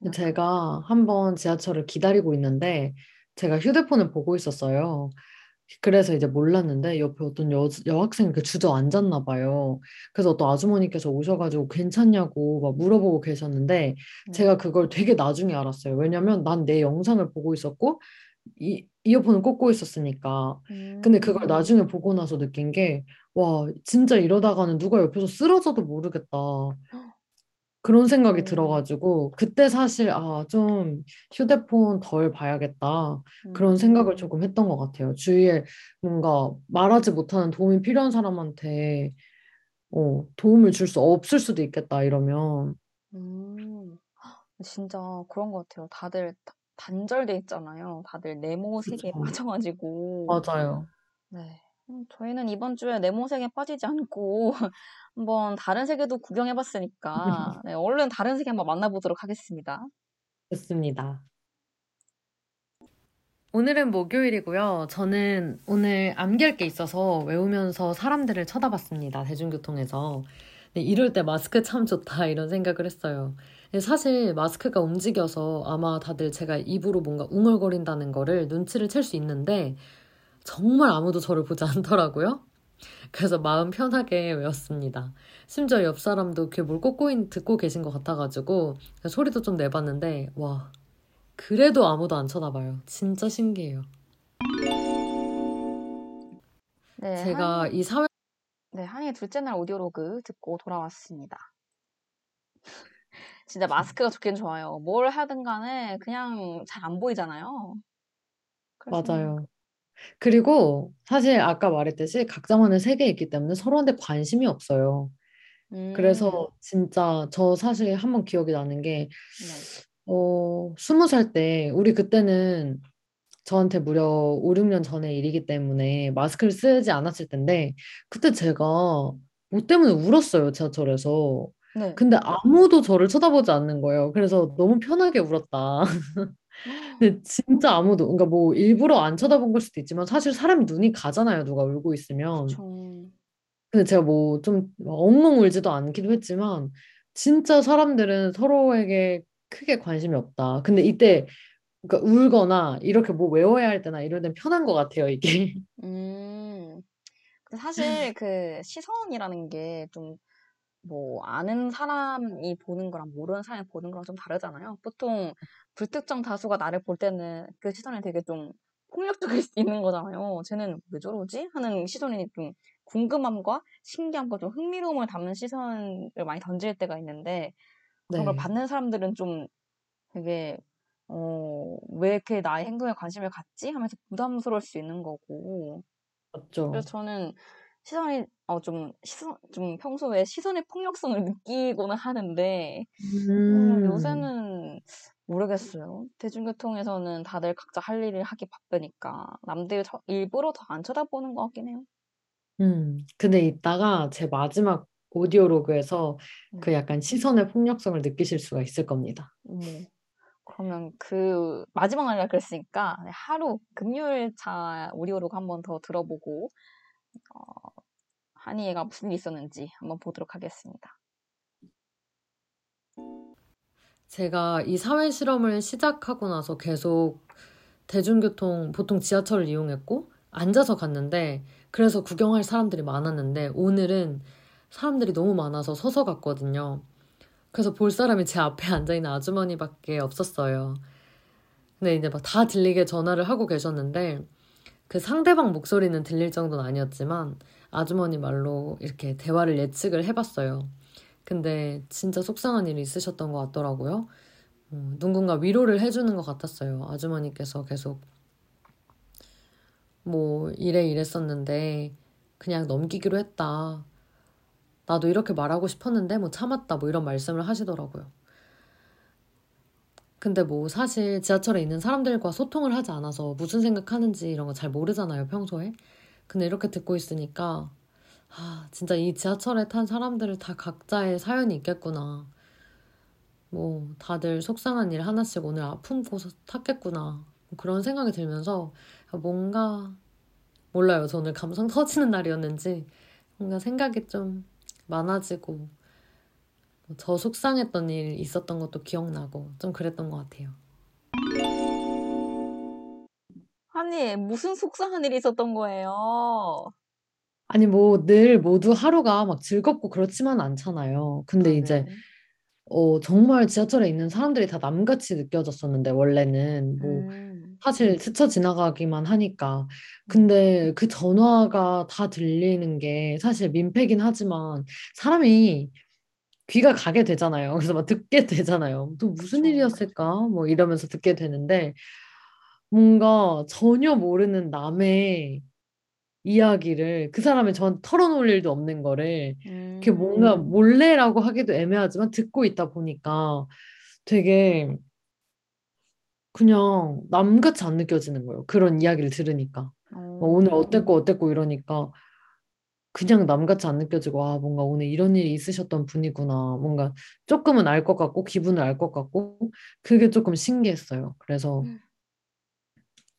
생각합니다. 제가 한번 지하철을 기다리고 있는데 제가 휴대폰을 보고 있었어요. 그래서 이제 몰랐는데 옆에 어떤 여, 여학생이 그 주저앉았나 봐요. 그래서 어떤 아주머니께서 오셔가지고 괜찮냐고 막 물어보고 계셨는데 네. 제가 그걸 되게 나중에 알았어요. 왜냐면 난 내 영상을 보고 있었고 이, 이어폰을 꽂고 있었으니까. 근데 그걸 음, 나중에 보고 나서 느낀 게 와, 진짜 이러다가는 누가 옆에서 쓰러져도 모르겠다. 그런 생각이 오, 들어가지고 그때 사실 아, 좀 휴대폰 덜 봐야겠다. 그런 생각을 음, 조금 했던 것 같아요. 주위에 뭔가 말하지 못하는 도움이 필요한 사람한테 어, 도움을 줄 수 없을 수도 있겠다 이러면 음. 진짜 그런 것 같아요. 다들 다- 단절돼 있잖아요. 다들 네모 세계에 그렇죠. 빠져가지고. 맞아요. 네. 음, 저희는 이번 주에 네모 세계에 빠지지 않고 한번 다른 세계도 구경해봤으니까 네, 얼른 다른 세계 한번 만나보도록 하겠습니다. 됐습니다. 오늘은 목요일이고요. 저는 오늘 암기할 게 있어서 외우면서 사람들을 쳐다봤습니다. 대중교통에서. 네, 이럴 때 마스크 참 좋다 이런 생각을 했어요. 근데 사실 마스크가 움직여서 아마 다들 제가 입으로 뭔가 웅얼거린다는 거를 눈치를 챌 수 있는데 정말 아무도 저를 보지 않더라고요. 그래서 마음 편하게 외웠습니다. 심지어 옆 사람도 귀에 뭘 꽂고 있, 듣고 계신 것 같아가지고 소리도 좀 내봤는데 와 그래도 아무도 안 쳐다봐요. 진짜 신기해요. 네, 제가 한이, 이 사회 네, 한이의 둘째 날 오디오로그 듣고 돌아왔습니다. 진짜 마스크가 좋긴 좋아요. 뭘 하든 간에 그냥 잘 안 보이잖아요. 맞아요. 그리고 사실 아까 말했듯이 각자만의 세계에 있기 때문에 서로한테 관심이 없어요. 음, 그래서 진짜 저 사실 한 번 기억이 나는 게, 네. 어, 스무 살 때, 우리 그때는 저한테 무려 5, 6년 전의 일이기 때문에 마스크를 쓰지 않았을 텐데, 그때 제가 뭐 때문에 울었어요, 지하철에서. 네. 근데 아무도 저를 쳐다보지 않는 거예요. 그래서 너무 편하게 울었다. 근데 진짜 아무도, 그러니까 뭐 일부러 안 쳐다본 걸 수도 있지만 사실 사람이 눈이 가잖아요, 누가 울고 있으면. 그쵸. 근데 제가 뭐 좀 엉엉 울지도 않기도 했지만 진짜 사람들은 서로에게 크게 관심이 없다. 근데 이때 그러니까 울거나 이렇게 뭐 외워야 할 때나 이럴 땐 편한 것 같아요, 이게. 음. 근데 사실 그 시선이라는 게 좀 뭐 아는 사람이 보는 거랑 모르는 사람이 보는 거랑 좀 다르잖아요. 보통 불특정 다수가 나를 볼 때는 그 시선이 되게 좀 폭력적일 수 있는 거잖아요. 쟤는 왜 저러지? 하는 시선이 좀 궁금함과 신기함과 좀 흥미로움을 담는 시선을 많이 던질 때가 있는데 그런 걸 네, 받는 사람들은 좀 되게 어, 왜 이렇게 나의 행동에 관심을 갖지? 하면서 부담스러울 수 있는 거고. 그래서 맞죠. 저는 시선이 어, 좀 시선 좀 평소에 시선의 폭력성을 느끼고는 하는데 음, 음, 요새는 모르겠어요. 대중교통에서는 다들 각자 할 일을 하기 바쁘니까 남들 저- 일부러 더 안 쳐다보는 것 같긴 해요. 음. 근데 이따가 제 마지막 오디오로그에서 그 음, 약간 시선의 폭력성을 느끼실 수가 있을 겁니다. 뭐 그러면 그 마지막 날이라 그랬으니까 하루 금요일 차 오디오로그 한 번 더 들어보고 어, 한이애가 무슨 일이 있었는지 한번 보도록 하겠습니다. 제가 이 사회 실험을 시작하고 나서 계속 대중교통, 보통 지하철을 이용했고, 앉아서 갔는데, 그래서 구경할 사람들이 많았는데, 오늘은 사람들이 너무 많아서 서서 갔거든요. 그래서 볼 사람이 제 앞에 앉아있는 아주머니밖에 없었어요. 근데 이제 막 다 들리게 전화를 하고 계셨는데, 그 상대방 목소리는 들릴 정도는 아니었지만, 아주머니 말로 이렇게 대화를 예측을 해봤어요. 근데 진짜 속상한 일이 있으셨던 것 같더라고요. 어, 누군가 위로를 해주는 것 같았어요. 아주머니께서 계속 뭐 이래 이랬었는데 그냥 넘기기로 했다. 나도 이렇게 말하고 싶었는데 뭐 참았다 뭐 이런 말씀을 하시더라고요. 근데 뭐 사실 지하철에 있는 사람들과 소통을 하지 않아서 무슨 생각하는지 이런 거 잘 모르잖아요, 평소에. 근데 이렇게 듣고 있으니까 아, 진짜 이 지하철에 탄 사람들을 다 각자의 사연이 있겠구나. 뭐 다들 속상한 일 하나씩 오늘 아픔고 탔겠구나. 뭐 그런 생각이 들면서 뭔가 몰라요. 저 오늘 감성 터지는 날이었는지 뭔가 생각이 좀 많아지고 뭐저 속상했던 일 있었던 것도 기억나고 좀 그랬던 것 같아요. 한이 무슨 속상한 일이 있었던 거예요? 아니, 뭐, 늘 모두 하루가 막 즐겁고 그렇지만 않잖아요. 근데 이제, 네네. 어, 정말 지하철에 있는 사람들이 다 남같이 느껴졌었는데, 원래는 뭐, 음, 사실 스쳐 지나가기만 하니까. 근데 그 전화가 다 들리는 게 사실 민폐긴 하지만, 사람이 귀가 가게 되잖아요. 그래서 막 듣게 되잖아요. 또 무슨. 일이었을까? 뭐 이러면서 듣게 되는데, 뭔가 전혀 모르는 남의 이야기를 그 사람이 저한테 털어놓을 일도 없는 거를 이렇게 뭔가 음, 몰래라고 하기도 애매하지만 듣고 있다 보니까 되게 그냥 남같이 안 느껴지는 거예요. 그런 이야기를 들으니까. 뭐 오늘 어, 어땠고 어땠고 이러니까 그냥 남같이 안 느껴지고 아 뭔가 오늘 이런 일이 있으셨던 분이구나. 뭔가 조금은 알 것 같고 기분을 알 것 같고 그게 조금 신기했어요. 그래서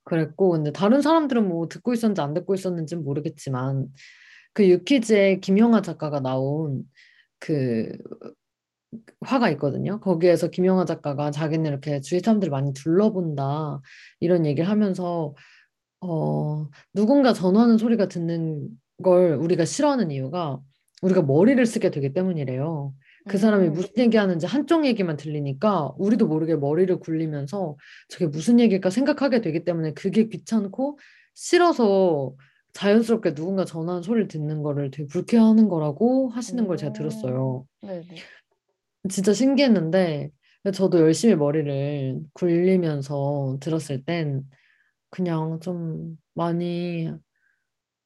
그랬고 근데 다른 사람들은 뭐 듣고 있었는지 안 듣고 있었는지는 모르겠지만 그 유키즈의 김영하 작가가 나온 그 화가 있거든요. 거기에서 김영하 작가가 자기는 이렇게 주위 사람들을 많이 둘러본다 이런 얘기를 하면서 어 누군가 전화하는 소리가 듣는 걸 우리가 싫어하는 이유가 우리가 머리를 쓰게 되기 때문이래요. 그 사람이 음, 무슨 얘기하는지 한쪽 얘기만 들리니까 우리도 모르게 머리를 굴리면서 저게 무슨 얘기일까 생각하게 되기 때문에 그게 귀찮고 싫어서 자연스럽게 누군가 전화하는 소리를 듣는 거를 되게 불쾌해하는 거라고 하시는 걸 제가 오, 들었어요. 네네. 진짜 신기했는데 저도 열심히 머리를 굴리면서 들었을 땐 그냥 좀 많이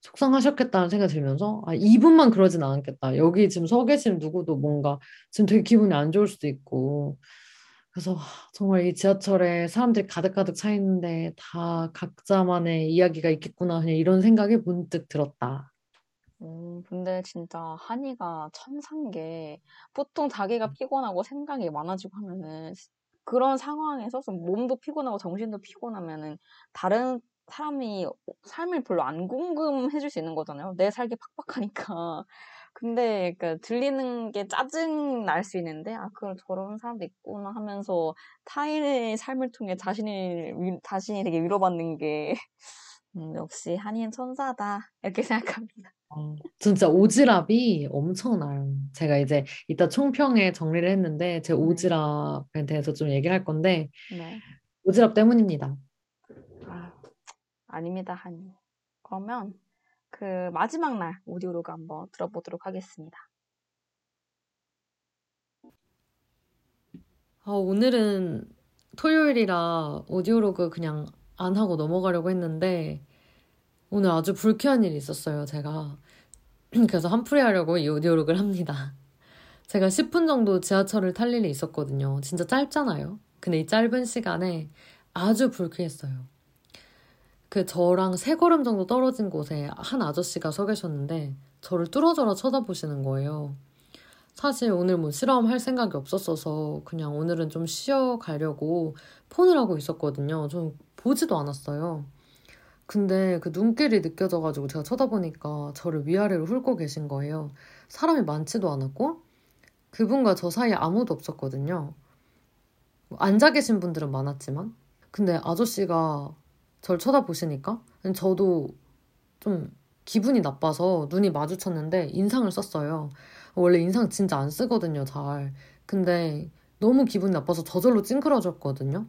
속상하셨겠다는 생각이 들면서 아, 이분만 그러진 않았겠다. 여기 지금 서 계신 누구도 뭔가 지금 되게 기분이 안 좋을 수도 있고 그래서 하, 정말 이 지하철에 사람들이 가득가득 차 있는데 다 각자만의 이야기가 있겠구나 그냥 이런 생각이 문득 들었다. 음, 근데 진짜 한이가 천사인 게 보통 자기가 피곤하고 생각이 많아지고 하면은 그런 상황에서 좀 몸도 피곤하고 정신도 피곤하면은 다른 사람이 삶을 별로 안 궁금해 줄수 있는 거잖아요. 내 살기 팍팍하니까. 근데 그 들리는 게 짜증 날 수 있는데 아, 그 저런 사람도 있구나 하면서 타인의 삶을 통해 자신을 위- 자신이 되게 위로받는 게 음, 역시 한이는 천사다 이렇게 생각합니다. 어, 진짜 오지랖이 엄청나요. 제가 이제 이따 총평에 정리를 했는데 제 네. 오지랖에 대해서 좀 얘기를 할 건데 네. 오지랖 때문입니다. 아, 아닙니다, 한이. 그러면 그 마지막 날 오디오로그 한번 들어보도록 하겠습니다. 아, 오늘은 토요일이라 오디오로그 그냥 안 하고 넘어가려고 했는데 오늘 아주 불쾌한 일이 있었어요, 제가. 그래서 한풀이 하려고 이 오디오로그를 합니다. 제가 10분 정도 지하철을 탈 일이 있었거든요. 진짜 짧잖아요. 근데 이 짧은 시간에 아주 불쾌했어요. 그 저랑 세 걸음 정도 떨어진 곳에 한 아저씨가 서 계셨는데 저를 뚫어져라 쳐다보시는 거예요. 사실 오늘 뭐 실험 할 생각이 없었어서 그냥 오늘은 좀 쉬어 가려고 폰을 하고 있었거든요. 좀 보지도 않았어요. 근데 그 눈길이 느껴져가지고 제가 쳐다보니까 저를 위아래로 훑고 계신 거예요. 사람이 많지도 않았고 그분과 저 사이에 아무도 없었거든요. 뭐 앉아 계신 분들은 많았지만 근데 아저씨가 저를 쳐다보시니까 저도 좀 기분이 나빠서 눈이 마주쳤는데 인상을 썼어요. 원래 인상 진짜 안 쓰거든요, 잘. 근데 너무 기분이 나빠서 저절로 찡그러졌거든요.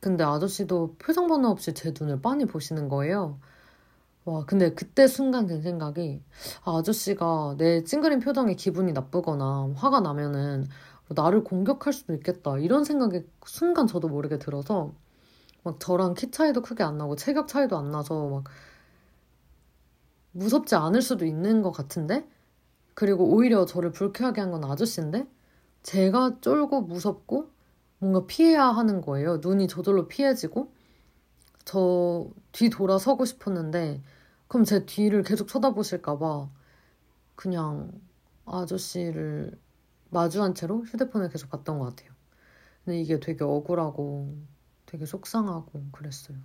근데 아저씨도 표정 변화 없이 제 눈을 빤히 보시는 거예요. 와, 근데 그때 순간 든 생각이 아, 아저씨가 내 찡그린 표정에 기분이 나쁘거나 화가 나면은 나를 공격할 수도 있겠다. 이런 생각이 순간 저도 모르게 들어서 막 저랑 키 차이도 크게 안 나고 체격 차이도 안 나서 막 무섭지 않을 수도 있는 것 같은데 그리고 오히려 저를 불쾌하게 한 건 아저씨인데 제가 쫄고 무섭고 뭔가 피해야 하는 거예요. 눈이 저절로 피해지고 저 뒤 돌아서고 싶었는데 그럼 제 뒤를 계속 쳐다보실까 봐 그냥 아저씨를 마주한 채로 휴대폰을 계속 봤던 것 같아요. 근데 이게 되게 억울하고 되게 속상하고 그랬어요.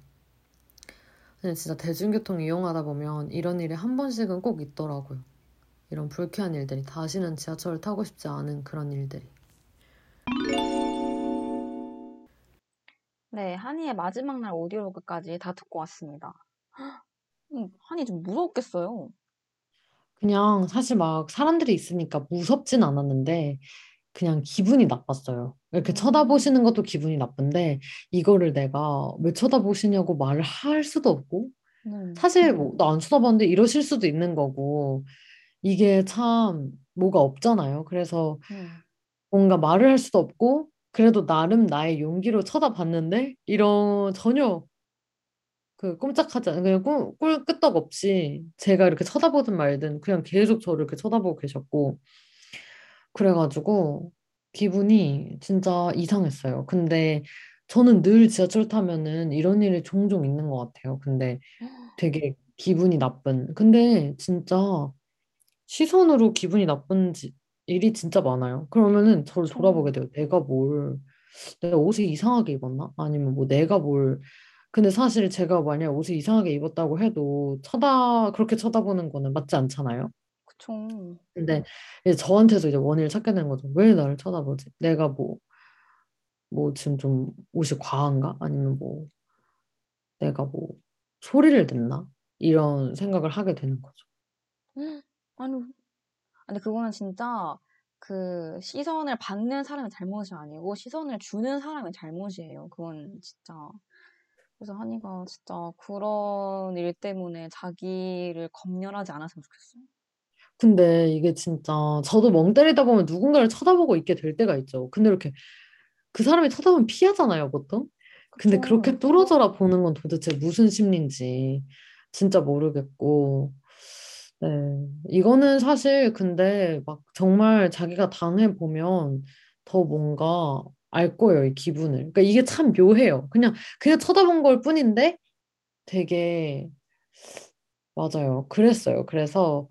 근데 진짜 대중교통 이용하다 보면 이런 일이 한 번씩은 꼭 있더라고요. 이런 불쾌한 일들이 다시는 지하철을 타고 싶지 않은 그런 일들이. 네, 한이의 마지막 날 오디오로그까지 다 듣고 왔습니다. 음, 한이 좀 무서웠겠어요. 그냥 사실 막 사람들이 있으니까 무섭진 않았는데 그냥 기분이 나빴어요. 이렇게 음. 쳐다보시는 것도 기분이 나쁜데 이거를 내가 왜 쳐다보시냐고 말을 할 수도 없고 네. 사실 뭐 나 안 쳐다봤는데 이러실 수도 있는 거고 이게 참 뭐가 없잖아요. 그래서 네. 뭔가 말을 할 수도 없고 그래도 나름 나의 용기로 쳐다봤는데 이런 전혀 그 꼼짝하지 않은 그냥 꿀, 꿀 끄떡 없이 제가 이렇게 쳐다보든 말든 그냥 계속 저를 이렇게 쳐다보고 계셨고 그래가지고 기분이 진짜 이상했어요. 근데 저는 늘 지하철 타면은 이런 일이 종종 있는 것 같아요. 근데 되게 기분이 나쁜. 근데 진짜 시선으로 기분이 나쁜 지- 일이 진짜 많아요. 그러면은 저를. 돌아보게 돼요. 내가 뭘, 내가 옷을 이상하게 입었나? 아니면 뭐 내가 뭘. 근데 사실 제가 만약 옷을 이상하게 입었다고 해도 쳐다, 그렇게 쳐다보는 거는 맞지 않잖아요. 그쵸. 근데 이제 저한테서 이제 원인을 찾게 되는 거죠. 왜 나를 쳐다보지? 내가 뭐, 뭐 지금 좀 옷이 과한가? 아니면 뭐 내가 뭐 소리를 냈나? 이런 생각을 하게 되는 거죠. 아니, 근데 그거는 진짜 그 시선을 받는 사람의 잘못이 아니고 시선을 주는 사람의 잘못이에요. 그건 진짜. 그래서 한이가 진짜 그런 일 때문에 자기를 검열하지 않았으면 좋겠어요. 근데 이게 진짜 저도 멍 때리다 보면 누군가를 쳐다보고 있게 될 때가 있죠. 근데 이렇게 그 사람이 쳐다보면 피하잖아요, 보통. 근데 그쵸. 그렇게 뚫어져라 보는 건 도대체 무슨 심리인지 진짜 모르겠고. 네. 이거는 사실 근데 막 정말 자기가 당해 보면 더 뭔가 알 거예요, 이 기분을. 그러니까 이게 참 묘해요. 그냥 그냥 쳐다본 걸 뿐인데 되게 맞아요. 그랬어요. 그래서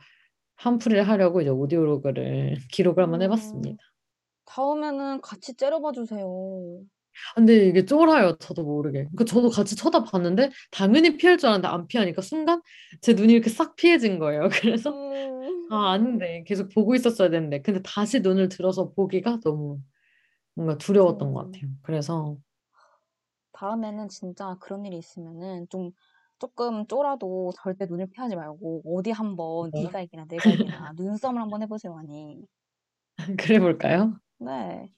한풀이를 하려고 이제 오디오로그를 기록을 한번 음. 해봤습니다. 다음에는 같이 째려봐 주세요. 근데 이게 쫄아요. 저도 모르게. 그 저도 같이 쳐다봤는데 당연히 피할 줄 알았는데 안 피하니까 순간 제 눈이 이렇게 싹 피해진 거예요. 그래서 음. 아, 아닌데 계속 보고 있었어야 되는데 근데 다시 눈을 들어서 보기가 너무 뭔가 두려웠던 것 그쵸. 같아요. 그래서 다음에는 진짜 그런 일이 있으면은 좀 조금 쫄아도 절대 눈을 피하지 말고 어디 한번 네. 네가 이기나 내가 이기나 눈싸움을 한번 해보세요, 아니. 그래 볼까요? 네.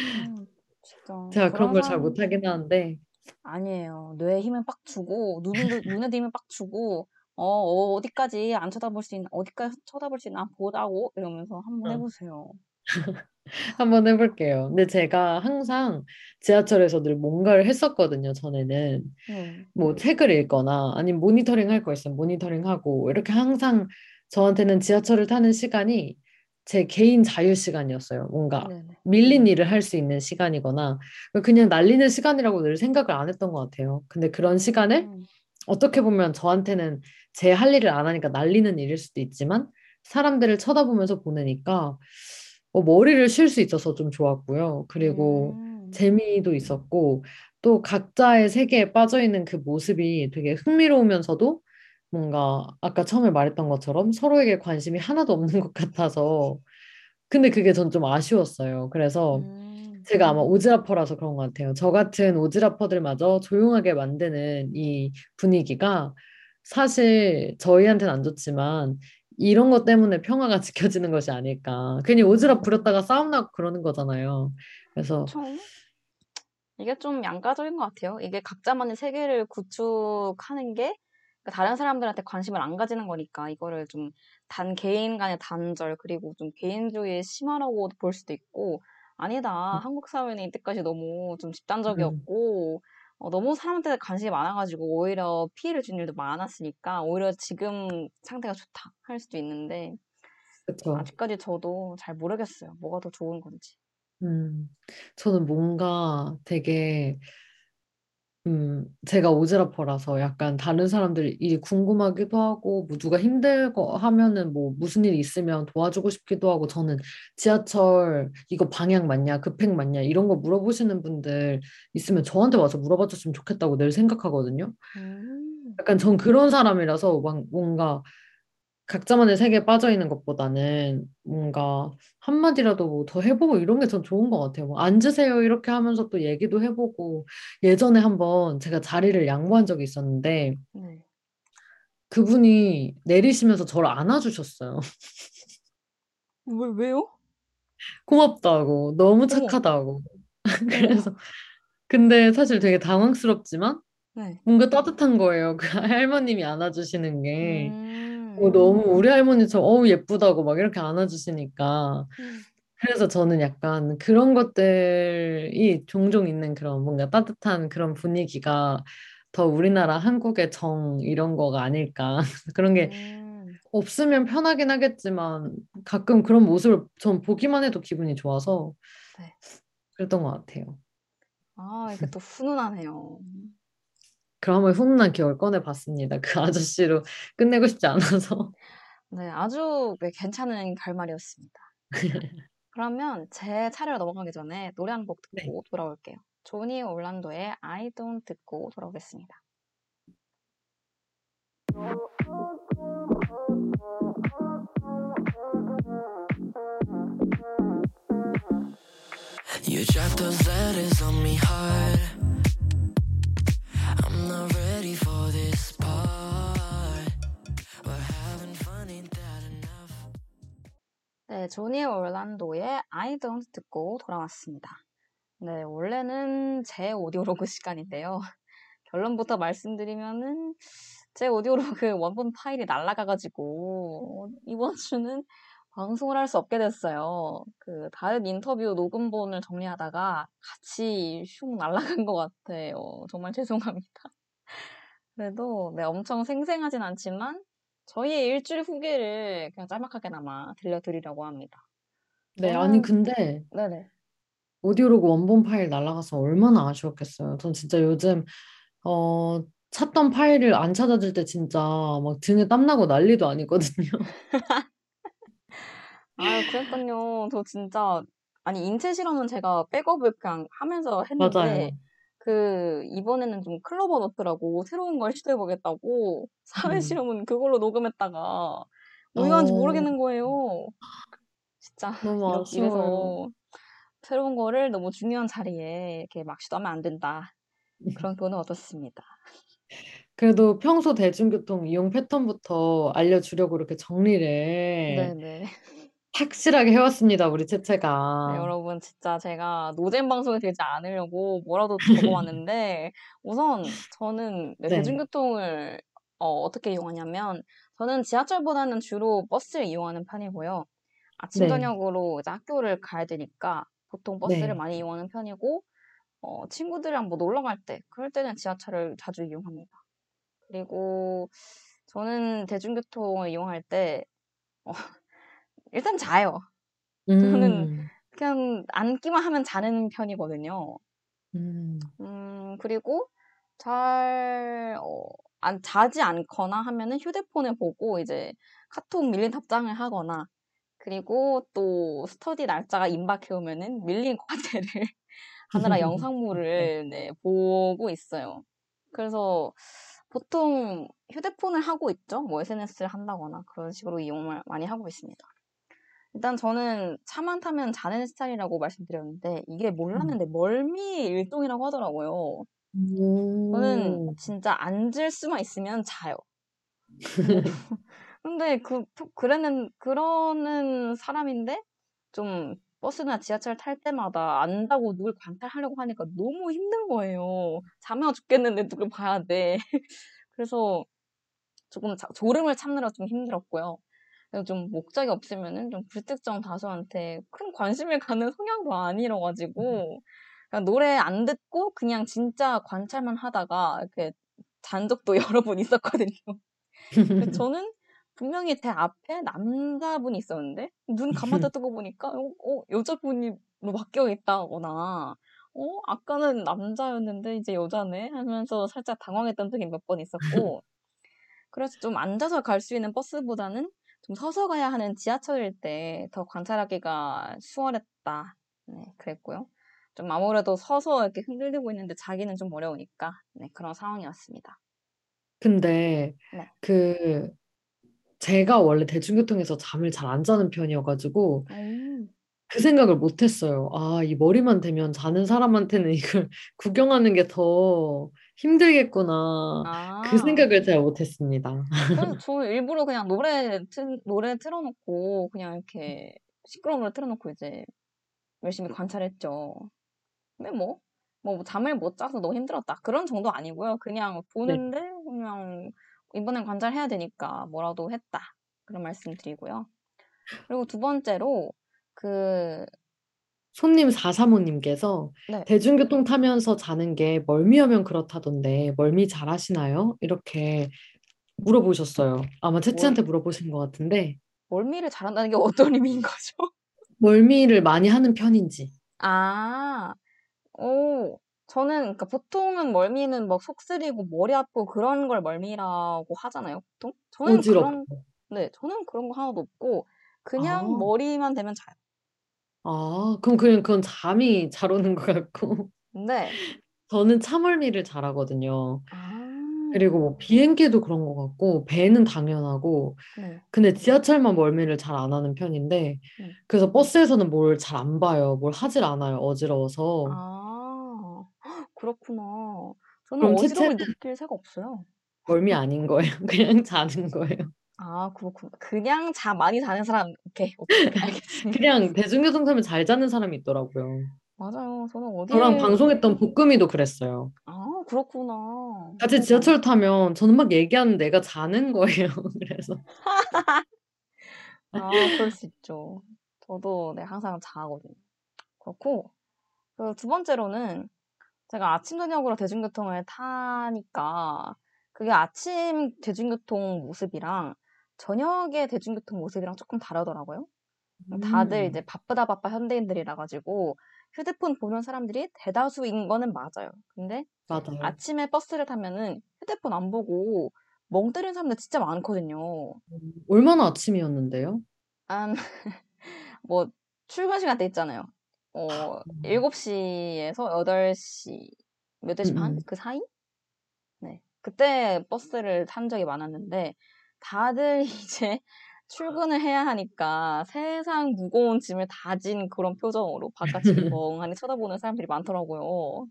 음, 진짜 제가 그런 그런 걸 잘 사람 못하긴 하는데 아니에요. 뇌에 힘을 빡 주고 눈을 눈에도 힘을 빡 주고 어, 어, 어디까지 안 쳐다볼 수 있나 어디까지 쳐다볼 수 있나 보라고 이러면서 한번 어. 해보세요. 한번 해볼게요. 근데 제가 항상 지하철에서 늘 뭔가를 했었거든요. 전에는 네. 뭐 책을 읽거나 아니면 모니터링 할 거 있으면 모니터링 하고 이렇게 항상 저한테는 지하철을 타는 시간이 제 개인 자유 시간이었어요. 뭔가 네네. 밀린 일을 할 수 있는 시간이거나 그냥 날리는 시간이라고 늘 생각을 안 했던 것 같아요. 근데 그런 시간을 음, 어떻게 보면 저한테는 제 할 일을 안 하니까 날리는 일일 수도 있지만 사람들을 쳐다보면서 보내니까 어, 머리를 쉴 수 있어서 좀 좋았고요. 그리고 음, 재미도 있었고 또 각자의 세계에 빠져 있는 그 모습이 되게 흥미로우면서도 뭔가 아까 처음에 말했던 것처럼 서로에게 관심이 하나도 없는 것 같아서 근데 그게 전 좀 아쉬웠어요. 그래서 음, 제가 아마 오지라퍼라서 그런 것 같아요. 저 같은 오지라퍼들마저 조용하게 만드는 이 분위기가 사실 저희한테는 안 좋지만 이런 것 때문에 평화가 지켜지는 것이 아닐까. 괜히 오지랖 부렸다가 싸움 나고 그러는 거잖아요. 그래서 그쵸. 이게 좀 양가적인 것 같아요. 이게 각자만의 세계를 구축하는 게 그러니까 다른 사람들한테 관심을 안 가지는 거니까 이거를 좀 단 개인 간의 단절 그리고 좀 개인주의의 심화라고 볼 수도 있고 아니다. 한국 사회는 이때까지 너무 좀 음, 집단적이었고 어, 너무 사람한테 관심이 많아가지고 오히려 피해를 준 일도 많았으니까 오히려 지금 상태가 좋다 할 수도 있는데 그쵸. 아직까지 저도 잘 모르겠어요. 뭐가 더 좋은 건지. 음, 저는 뭔가 되게 음, 제가 오지랖퍼라서 약간 다른 사람들 일이 궁금하기도 하고, 뭐 누가 힘들고 하면은 뭐 무슨 일 있으면 도와주고 싶기도 하고, 저는 지하철 이거 방향 맞냐, 급행 맞냐, 이런 거 물어보시는 분들 있으면 저한테 와서 물어봐 줬으면 좋겠다고 늘 생각하거든요. 음, 약간 전 그런 사람이라서 막 뭔가 각자만의 세계에 빠져 있는 것보다는 뭔가 한마디라도 뭐 더 해보고 이런 게 전 좋은 것 같아요. 뭐 앉으세요 이렇게 하면서 또 얘기도 해보고 예전에 한번 제가 자리를 양보한 적이 있었는데 네. 그분이 내리시면서 저를 안아주셨어요. 왜, 왜요? 고맙다고 너무 착하다고. 그래서 근데 사실 되게 당황스럽지만 네. 뭔가 따뜻한 거예요. 그 할머님이 안아주시는 게. 어, 음, 너무 우리 할머니처럼 어우 예쁘다고 막 이렇게 안아주시니까 음, 그래서 저는 약간 그런 것들이 종종 있는 그런 뭔가 따뜻한 그런 분위기가 더 우리나라 한국의 정 이런 거가 아닐까 그런 게 음, 없으면 편하긴 하겠지만 가끔 그런 모습을 전 보기만 해도 기분이 좋아서 네. 그랬던 것 같아요. 아, 이게 또 훈훈하네요. 그럼 한번 훈훈한 기억을 꺼내봤습니다. 그 아저씨로 끝내고 싶지 않아서. 네, 아주 네, 괜찮은 결말이었습니다. 그러면 제 차례로 넘어가기 전에 노래 한곡 네. 듣고 돌아올게요. 조니 올란도의 I Don't 듣고 돌아오겠습니다. You dropped those letters on me hard. 네, 조니 올란도의 I Don't 듣고 돌아왔습니다. 네, 원래는 제 오디오로그 시간인데요. 결론부터 말씀드리면은 제 오디오로 그 원본 파일이 날아가가지고 이번 주는 방송을 할 수 없게 됐어요. 그 다른 인터뷰 녹음본을 정리하다가 같이 슝 날아간 것 같아요. 정말 죄송합니다. 그래도 네, 엄청 생생하진 않지만 저희의 일주일 후기를 그냥 짤막하게나마 들려드리려고 합니다. 네, 아니 저는 근데 네네. 오디오로그 원본 파일 날아가서 얼마나 아쉬웠겠어요. 전 진짜 요즘 어 찾던 파일을 안 찾아질 때 진짜 막 등에 땀 나고 난리도 아니거든요. 아유, 그러니까요. 저 진짜 아니 인체 실험은 제가 백업을 그냥 하면서 했는데 맞아요. 그 이번에는 좀 클로버 노트라고 새로운 걸 시도해 보겠다고 사회 음. 실험은 그걸로 녹음했다가 어디 갔는지 어, 모르겠는 거예요. 진짜 너무 이렇, 아쉬워요. 새로운 거를 너무 중요한 자리에 이렇게 막 시도하면 안 된다. 그런 교훈을 얻었습니다. 그래도 평소 대중교통 이용 패턴부터 알려주려고 이렇게 정리를 네네. 확실하게 해왔습니다, 우리 네, 채채가. 여러분, 진짜 제가 노잼 방송이 되지 않으려고 뭐라도 적어왔는데, 우선 저는 네, 네, 대중교통을 어, 어떻게 이용하냐면, 저는 지하철보다는 주로 버스를 이용하는 편이고요. 아침, 네, 저녁으로 이제 학교를 가야 되니까 보통 버스를 네. 많이 이용하는 편이고, 어, 친구들이랑 뭐 놀러 갈 때, 그럴 때는 지하철을 자주 이용합니다. 그리고 저는 대중교통을 이용할 때, 어, 일단 자요. 저는 음, 그냥 앉기만 하면 자는 편이거든요. 음, 음, 그리고 잘, 어, 안, 자지 않거나 하면은 휴대폰을 보고 이제 카톡 밀린 답장을 하거나, 그리고 또 스터디 날짜가 임박해 오면은 밀린 과제를 하느라 영상물을 네, 보고 있어요. 그래서 보통 휴대폰을 하고 있죠. 뭐 SNS를 한다거나 그런 식으로 이용을 많이 하고 있습니다. 일단 저는 차만 타면 자는 스타일이라고 말씀드렸는데 이게 음. 몰랐는데 멀미의 일종이라고 하더라고요. 저는 오, 진짜 앉을 수만 있으면 자요. 뭐 근데 그 그러는 그러는 사람인데 좀 버스나 지하철 탈 때마다 안다고 누굴 관찰하려고 하니까 너무 힘든 거예요. 와 죽겠는데 누굴 봐야 돼. 그래서 조금 자- 졸음을 참느라 좀 힘들었고요. 그래서 좀 목적이 없으면은 좀 불특정 다수한테 큰 관심을 가는 성향도 아니라가지고 그냥 노래 안 듣고 그냥 진짜 관찰만 하다가 이렇게 잔 적도 여러 번 있었거든요. 저는 분명히 제 앞에 남자분이 있었는데 눈 감았다 뜨고 보니까 어, 어, 여자분이 뭐 바뀌어 있다거나 어 아까는 남자였는데 이제 여자네 하면서 살짝 당황했던 적이 몇 번 있었고 그래서 좀 앉아서 갈 수 있는 버스보다는 좀 서서 가야 하는 지하철일 때 더 관찰하기가 수월했다. 네, 그랬고요. 좀 아무래도 서서 이렇게 흔들리고 있는데 자기는 좀 어려우니까 네, 그런 상황이었습니다. 근데 네. 그 제가 원래 대중교통에서 잠을 잘 안 자는 편이어가지고 음. 그 생각을 못 했어요. 아, 이 머리만 대면 자는 사람한테는 이걸 구경하는 게 더 힘들겠구나. 그 아, 생각을 잘 못 했습니다. 그래서 저 일부러 그냥 노래 틀, 노래 틀어 놓고 그냥 이렇게 시끄러운 노래 틀어 놓고 이제 열심히 관찰했죠. 근데 뭐, 뭐 잠을 못 자서 너무 힘들었다. 그런 정도 아니고요. 그냥 네. 보는데 그냥 이번엔 관찰해야 되니까 뭐라도 했다. 그런 말씀 드리고요. 그리고 두 번째로 그, 손님 435님께서 네, 대중교통 타면서 자는 게 멀미하면 그렇다던데 멀미 잘 하시나요? 이렇게 물어보셨어요. 아마 멀, 채채한테 물어보신 것 같은데 멀미를 잘한다는 게 어떤 의미인 거죠? 멀미를 많이 하는 편인지. 아, 오, 저는, 그러니까 보통은 멀미는 막 속 쓰리고 머리 아프고 그런 걸 멀미라고 하잖아요, 보통? 저는 어지럽고. 그런, 네, 저는 그런 거 하나도 없고, 그냥 아, 머리만 대면 자요. 아, 그럼 그냥 그건 잠이 잘 오는 것 같고. 근데, 저는 차멀미를 잘하거든요. 아, 그리고 뭐 비행기도 그런 것 같고, 배는 당연하고, 네, 근데 지하철만 멀미를 잘 안 하는 편인데, 네. 그래서 버스에서는 뭘 잘 안 봐요. 뭘 하질 않아요. 어지러워서. 아, 헉, 그렇구나. 저는 그럼 어지러움을 채채는 느낄 새가 없어요. 멀미 아닌 거예요. 그냥 자는 거예요. 아, 그렇구나. 그냥 자 많이 자는 사람, 오케이, 오케이, 알겠습니다. 그냥 대중교통 타면 잘 자는 사람이 있더라고요. 맞아요. 저는 저랑 어딜, 방송했던 볶음이도 그랬어요. 아, 그렇구나. 같이 신기하네. 지하철 타면 저는 막 얘기하는 내가 자는 거예요. 그래서 아, 그럴 수 있죠. 저도 네, 항상 자거든요. 그렇고, 그 두 번째로는 제가 아침, 저녁으로 대중교통을 타니까 그게 아침 대중교통 모습이랑 저녁의 대중교통 모습이랑 조금 다르더라고요. 다들 음, 이제 바쁘다 바빠 현대인들이라 가지고 휴대폰 보는 사람들이 대다수인 거는 맞아요. 근데 맞아요. 아침에 버스를 타면은 휴대폰 안 보고 멍 때리는 사람들 진짜 많거든요. 음, 얼마나 아침이었는데요? 한, 뭐, 출근 시간 때 있잖아요. 어, 음, 7시에서 8시, 몇시 음, 반? 음. 그 사이? 네. 그때 버스를 탄 적이 많았는데, 다들 이제 출근을 해야 하니까 세상 무거운 짐을 다진 그런 표정으로 바깥을 멍하니 쳐다보는 사람들이 많더라고요.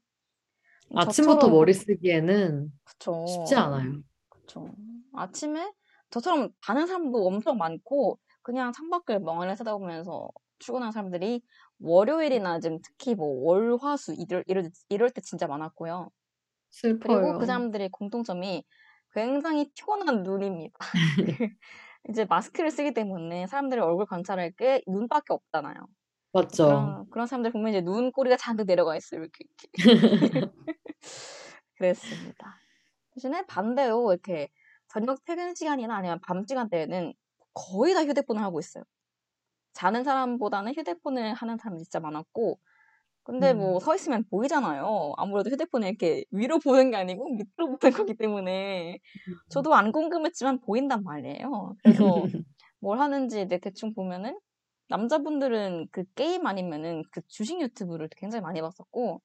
아침부터 저처럼, 머리 쓰기에는 그쵸. 쉽지 않아요. 그쵸. 아침에 저처럼 가는 사람도 엄청 많고, 그냥 창밖을 멍하니 쳐다보면서 출근하는 사람들이 월요일이나 지금 특히 뭐 월, 화, 수 이럴, 이럴, 이럴 때 진짜 많았고요. 그리고 그 슬퍼요. 사람들의 공통점이 굉장히 피곤한 눈입니다. 이제 마스크를 쓰기 때문에 사람들의 얼굴 관찰할 게 눈밖에 없잖아요. 맞죠? 그런, 그런 사람들 보면 이제 눈꼬리가 잔뜩 내려가 있어요. 이렇게, 이렇게. 그랬습니다. 대신에 반대로 이렇게 저녁 퇴근 시간이나 아니면 밤 시간대에는 거의 다 휴대폰을 하고 있어요. 자는 사람보다는 휴대폰을 하는 사람이 진짜 많았고, 근데 뭐 음, 서 있으면 보이잖아요. 아무래도 휴대폰을 이렇게 위로 보는 게 아니고 밑으로 보는 거기 때문에 저도 안 궁금했지만 보인단 말이에요. 그래서 뭘 하는지 대충 보면은 남자분들은 그 게임 아니면은 그 주식 유튜브를 굉장히 많이 봤었고,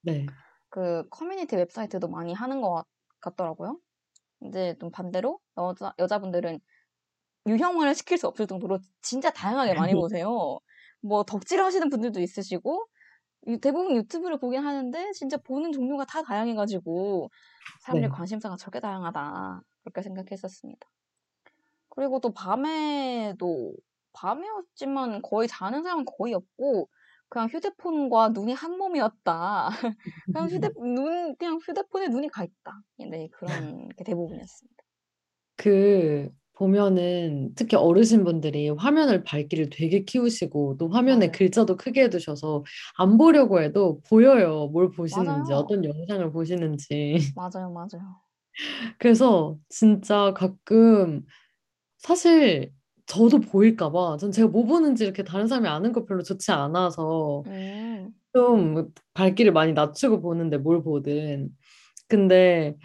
네. 그 커뮤니티 웹사이트도 많이 하는 것 같- 같더라고요. 이제 좀 반대로 여자, 여자분들은 유형화시킬 수 없을 정도로 진짜 다양하게 많이 보세요. 뭐 덕질 하시는 분들도 있으시고 유- 대부분 유튜브를 보긴 하는데 진짜 보는 종류가 다 다양해가지고 사람들의 네. 관심사가 저렇게 다양하다 그렇게 생각했었습니다. 그리고 또 밤에도 밤이었지만 거의 자는 사람은 거의 없고 그냥 휴대폰과 눈이 한 몸이었다. 그냥 휴대 눈 그냥 휴대폰에 눈이 가 있다. 네 그런 게 대부분이었습니다. 그 보면은 특히 어르신분들이 화면을 밝기를 되게 키우시고 또 화면에 맞아요. 글자도 크게 해두셔서 안 보려고 해도 보여요. 뭘 보시는지, 맞아요. 어떤 영상을 보시는지. 맞아요, 맞아요. 그래서 진짜 가끔 사실 저도 보일까 봐. 전 제가 뭐 보는지 이렇게 다른 사람이 아는 거 별로 좋지 않아서 음, 좀 밝기를 많이 낮추고 보는데 뭘 보든. 근데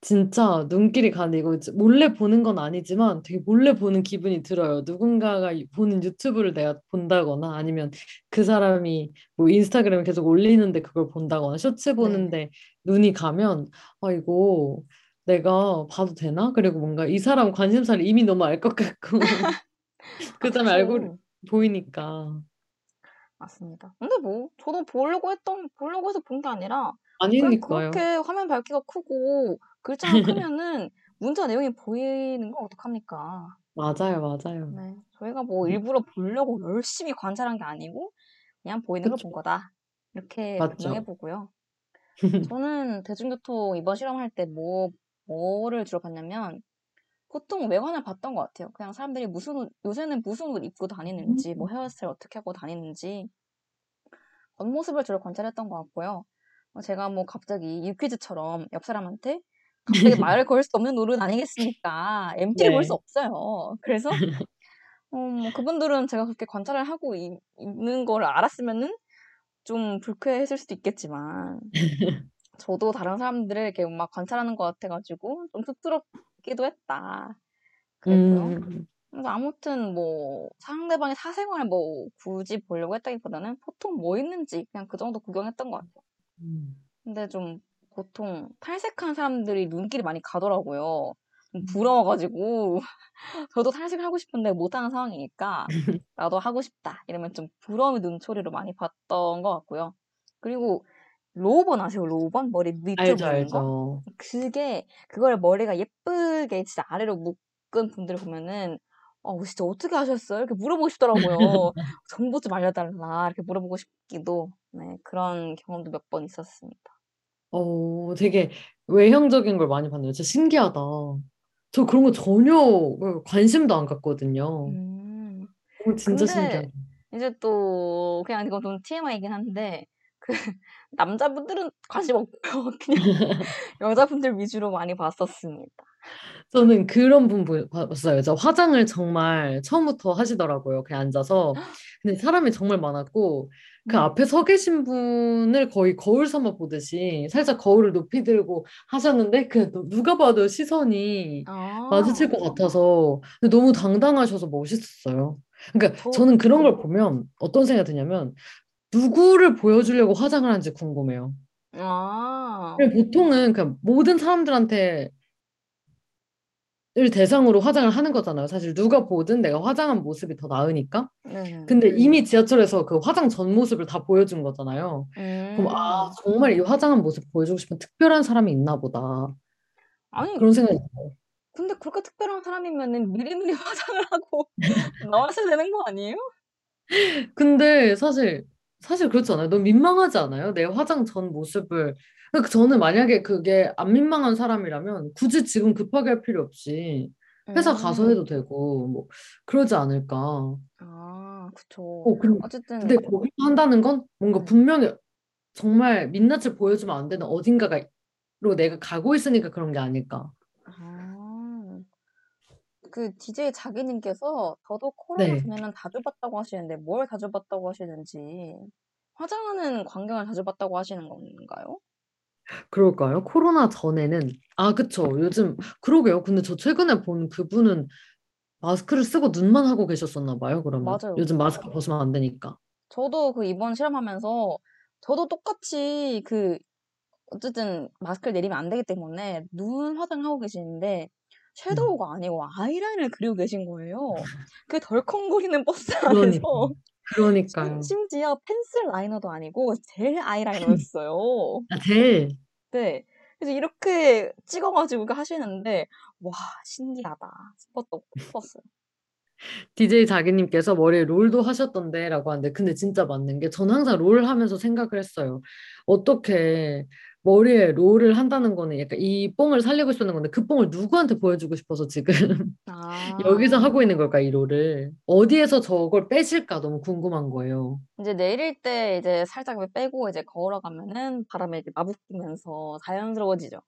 진짜 눈길이 가리고 이제 몰래 보는 건 아니지만 되게 몰래 보는 기분이 들어요. 누군가가 이- 보는 유튜브를 내가 본다거나 아니면 그 사람이 뭐 인스타그램에 계속 올리는데 그걸 본다거나 쇼츠 네네. 보는데 눈이 가면 아 이거 내가 봐도 되나? 그리고 뭔가 이 사람 관심사를 이미 너무 알 것 같고 아, 그 다음에 알고. 보이니까 맞습니다. 근데 뭐, 저도 보려고 했던, 보려고 해서 본 게 아니라, 아니니까요. 그렇게 화면 밝기가 크고, 글자가 크면은 문자 내용이 보이는 거 어떡합니까? 맞아요, 맞아요. 네. 저희가 뭐 일부러 보려고 열심히 관찰한 게 아니고, 그냥 보이는 걸 본 거다. 이렇게 맞죠. 보고요. 저는 대중교통 이번 실험할 때 뭐, 뭐를 주로 봤냐면, 보통 외관을 봤던 것 같아요. 그냥 사람들이 무슨 옷, 요새는 무슨 옷 입고 다니는지, 뭐 헤어스타일 어떻게 하고 다니는지, 겉모습을 주로 관찰했던 것 같고요. 어, 제가 뭐 갑자기 유퀴즈처럼 옆 사람한테 갑자기 말을 걸 수 없는 노릇 아니겠습니까? MT를 볼수 네. 없어요. 그래서 어, 뭐 그분들은 제가 그렇게 관찰을 하고 이- 있는 걸 알았으면은 좀 불쾌했을 수도 있겠지만 저도 다른 사람들을 이렇게 막 관찰하는 것 같아가지고 좀 쑥스럽기도 했다. 그랬고요. 음, 그래서 아무튼 뭐 상대방의 사생활 뭐 굳이 보려고 했다기보다는 보통 뭐 있는지 그냥 그 정도 구경했던 것 같아요. 음. 근데 좀 보통 탈색한 사람들이 눈길이 많이 가더라고요. 좀 음. 부러워가지고 저도 탈색하고 싶은데 못하는 상황이니까 나도 하고 싶다 이러면 좀 부러움의 눈초리로 많이 봤던 것 같고요. 그리고 로우번 아세요? 로우번 머리 밑으로 알죠, 묶는 거? 그게 그걸 머리가 예쁘게 진짜 아래로 묶은 분들을 보면은 어 진짜 어떻게 하셨어요? 이렇게 물어보고 싶더라고요. 정보 좀 알려달라 이렇게 물어보고 싶기도 네 그런 경험도 몇 번 있었습니다. 어, 되게 외형적인 걸 많이 봤네요. 진짜 신기하다. 저 그런 거 전혀 관심도 안 갔거든요. 음. 오, 진짜 신기하다. 이제 또 그냥 이건 좀 TMI이긴 한데 그 남자분들은 관심 없고요. 그냥 여자분들 위주로 많이 봤었습니다. 저는 그런 분 보- 봤어요. 저 화장을 정말 처음부터 하시더라고요. 그냥 앉아서. 근데 사람이 정말 많았고, 그 음. 앞에 서 계신 분을 거의 거울 삼아 보듯이 살짝 거울을 높이 들고 하셨는데, 그 누가 봐도 시선이 마주칠 아. 것 같아서 너무 당당하셔서 멋있었어요. 그러니까 저 저는 그런 걸 네. 보면 어떤 생각이 드냐면, 누구를 보여주려고 화장을 하는지 궁금해요. 아. 보통은 그냥 모든 사람들한테 을 대상으로 화장을 하는 거잖아요. 사실 누가 보든 내가 화장한 모습이 더 나으니까. 네네. 근데 이미 지하철에서 그 화장 전 모습을 다 보여준 거잖아요. 그럼 아, 음. 정말 이 화장한 모습 보여주고 싶은 특별한 사람이 있나 보다. 아니 그런 생각이 들어요. 근데 그렇게 특별한 사람이면은 미리미리 화장을 하고 나왔어야 되는 거 아니에요? 근데 사실 사실 그렇지 않아요? 너무 민망하지 않아요? 내 화장 전 모습을. 그러니까 저는 만약에 그게 안 민망한 사람이라면 굳이 지금 급하게 할 필요 없이 회사 가서 음. 해도 되고 뭐 그러지 않을까. 아, 그쵸. 어, 근- 어쨌든 근데 거기서 한다는 건 뭔가 네. 분명히 정말 민낯을 보여주면 안 되는 어딘가로 내가 가고 있으니까 그런 게 아닐까. 아. 그 DJ 자기님께서 저도 코로나 네. 전에는 자주 봤다고 하시는데 뭘 자주 봤다고 하시는지 화장하는 광경을 자주 봤다고 하시는 건가요? 그럴까요? 코로나 전에는 아, 그쵸. 요즘 그러게요. 근데 저 최근에 본 그분은 마스크를 쓰고 눈만 하고 계셨었나 봐요, 그러면. 맞아요. 요즘 마스크 벗으면 안 되니까. 저도 그 이번 실험하면서 저도 똑같이 그 어쨌든 마스크를 내리면 안 되기 때문에 눈 화장하고 계시는데 음. 섀도우가 아니고 아이라인을 그리고 계신 거예요. 그 덜컹거리는 버스 그러니까. 안에서 그러니까요. 심, 심지어 펜슬 라이너도 아니고 젤 아이라이너였어요. 아, 젤. 네. 그래서 이렇게 찍어가지고 하시는데 와 신기하다 싶었던 싶었어요. DJ 자기님께서 머리에 롤도 하셨던데라고 하는데 근데 진짜 맞는 게전 항상 롤 하면서 생각을 했어요. 어떻게 머리에 롤을 한다는 거는 약간 이 뽕을 살리고 싶는 건데 그 뽕을 누구한테 보여주고 싶어서 지금 여기서 아 하고 있는 걸까 이 롤을 어디에서 저걸 빼실까 너무 궁금한 거예요. 이제 내릴 때 이제 살짝 빼고 이제 걸어가면은 바람에 이렇게 마북히면서 자연스러워지죠.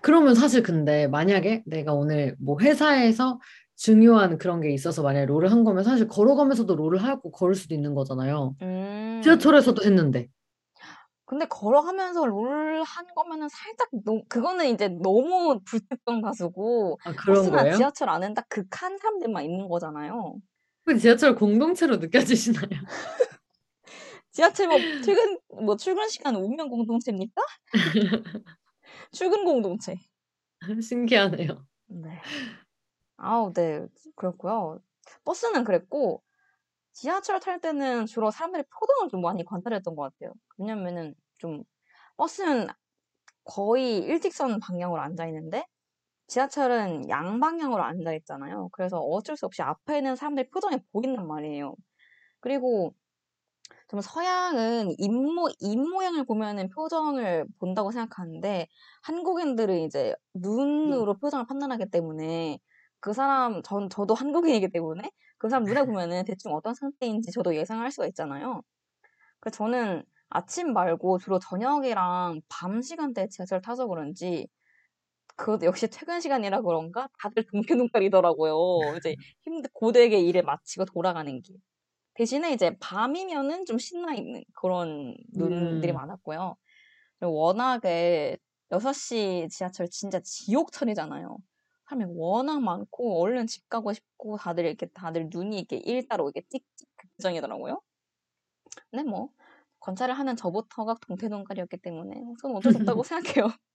그러면 사실 근데 만약에 내가 오늘 뭐 회사에서 중요한 그런 게 있어서 만약에 롤을 한 거면 사실 걸어가면서도 롤을 하고 걸을 수도 있는 거잖아요. 음. 지하철에서도 했는데. 근데 걸어가면서 롤 한 거면은 살짝 너무 그거는 이제 너무 불특정 다수고 아, 그런 버스나 거예요? 지하철 안은 딱 극한 사람들만 있는 거잖아요. 그 지하철 공동체로 느껴지시나요? 지하철 뭐 퇴근 뭐 출근 시간 오면 공동체입니까? 출근 공동체. 신기하네요. 네. 아우 네. 그렇고요. 버스는 그랬고 지하철 탈 때는 주로 사람들의 표정을 좀 많이 관찰했던 것 같아요. 왜냐면은 좀 버스는 거의 일직선 방향으로 앉아 있는데 지하철은 양방향으로 앉아 있잖아요. 그래서 어쩔 수 없이 앞에 있는 사람들의 표정이 보인단 말이에요. 그리고 좀 서양은 입모, 입모양을 보면은 표정을 본다고 생각하는데 한국인들은 이제 눈으로 표정을 판단하기 때문에 그 사람, 전, 저도 한국인이기 때문에 그 사람 눈에 보면은 대충 어떤 상태인지 저도 예상할 수가 있잖아요. 그래서 저는 아침 말고 주로 저녁이랑 밤 시간대에 지하철 타서 그런지 그것도 역시 퇴근 시간이라 그런가 다들 동태눈깔이더라고요. 이제 힘들 고되게 일을 마치고 돌아가는 길. 대신에 이제 밤이면은 좀 신나 있는 그런 눈들이 음. 많았고요. 워낙에 6시 지하철 진짜 지옥철이잖아요. 사람이 워낙 많고 얼른 집 가고 싶고 다들 이렇게 다들 눈이 이렇게 일자로 이렇게 찍찍 그 표정이더라고요. 근데 뭐 관찰을 하는 저부터가 동태눈깔이었기 때문에 저는 어쩔 수 없다고 생각해요.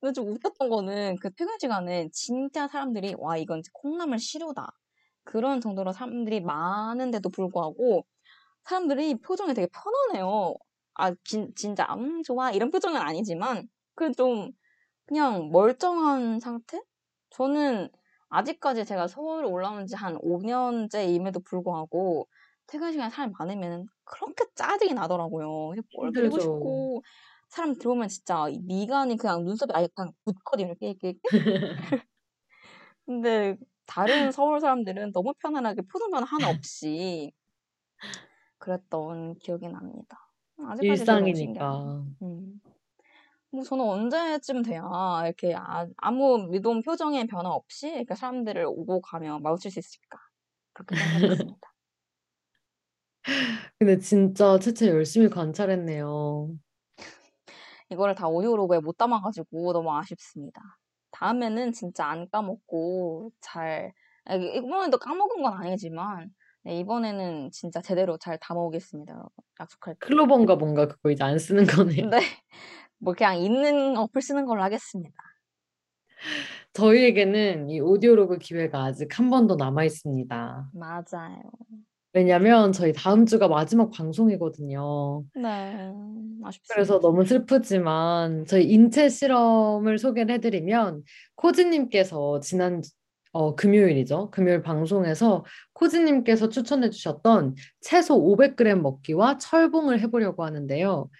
근데 좀 웃겼던 거는 그 퇴근 시간에 진짜 사람들이 와 이건 콩나물 시루다 그런 정도로 사람들이 많은데도 불구하고 사람들이 표정이 되게 편안해요. 아 진, 진짜 음 좋아 이런 표정은 아니지만 그 좀 그냥 멀쩡한 상태? 저는 아직까지 제가 서울 올라온 지 한 5년째임에도 불구하고 퇴근 시간에 사람이 많으면 그렇게 짜증이 나더라고요. 뭘 힘들죠. 싶고 사람 들어오면 진짜 이 미간이 그냥 눈썹이 아예 그냥 붙거든요. 이렇게 이렇게. 근데 다른 서울 사람들은 너무 편안하게 표정 변화 하나 없이 그랬던 기억이 납니다. 아직까지. 일상이니까. 음. 뭐 저는 언제쯤 돼야 이렇게 아, 아무 미동 표정의 변화 없이 이렇게 사람들을 오고 가며 마주칠 수 있을까 그렇게 생각하고 있습니다. 근데 진짜 채채 열심히 관찰했네요. 이거를 다 오디오로그에 못 담아가지고 너무 아쉽습니다. 다음에는 진짜 안 까먹고 잘 아, 이- 이번에도 까먹은 건 아니지만 네, 이번에는 진짜 제대로 잘 담아오겠습니다, 여러분. 약속할게요. 클로버인가 뭔가 그거 이제 안 쓰는 거네요. 네, 뭐 그냥 있는 어플 쓰는 걸로 하겠습니다. 저희에게는 이 오디오로그 기회가 아직 한 번 더 남아 있습니다. 맞아요. 왜냐면 저희 다음 주가 마지막 방송이거든요. 네, 아쉽습니다. 그래서 너무 슬프지만 저희 인체 실험을 소개를 해드리면 코지님께서 지난 어, 금요일이죠. 금요일 방송에서 코지님께서 추천해 주셨던 채소 500g 먹기와 철봉을 해보려고 하는데요.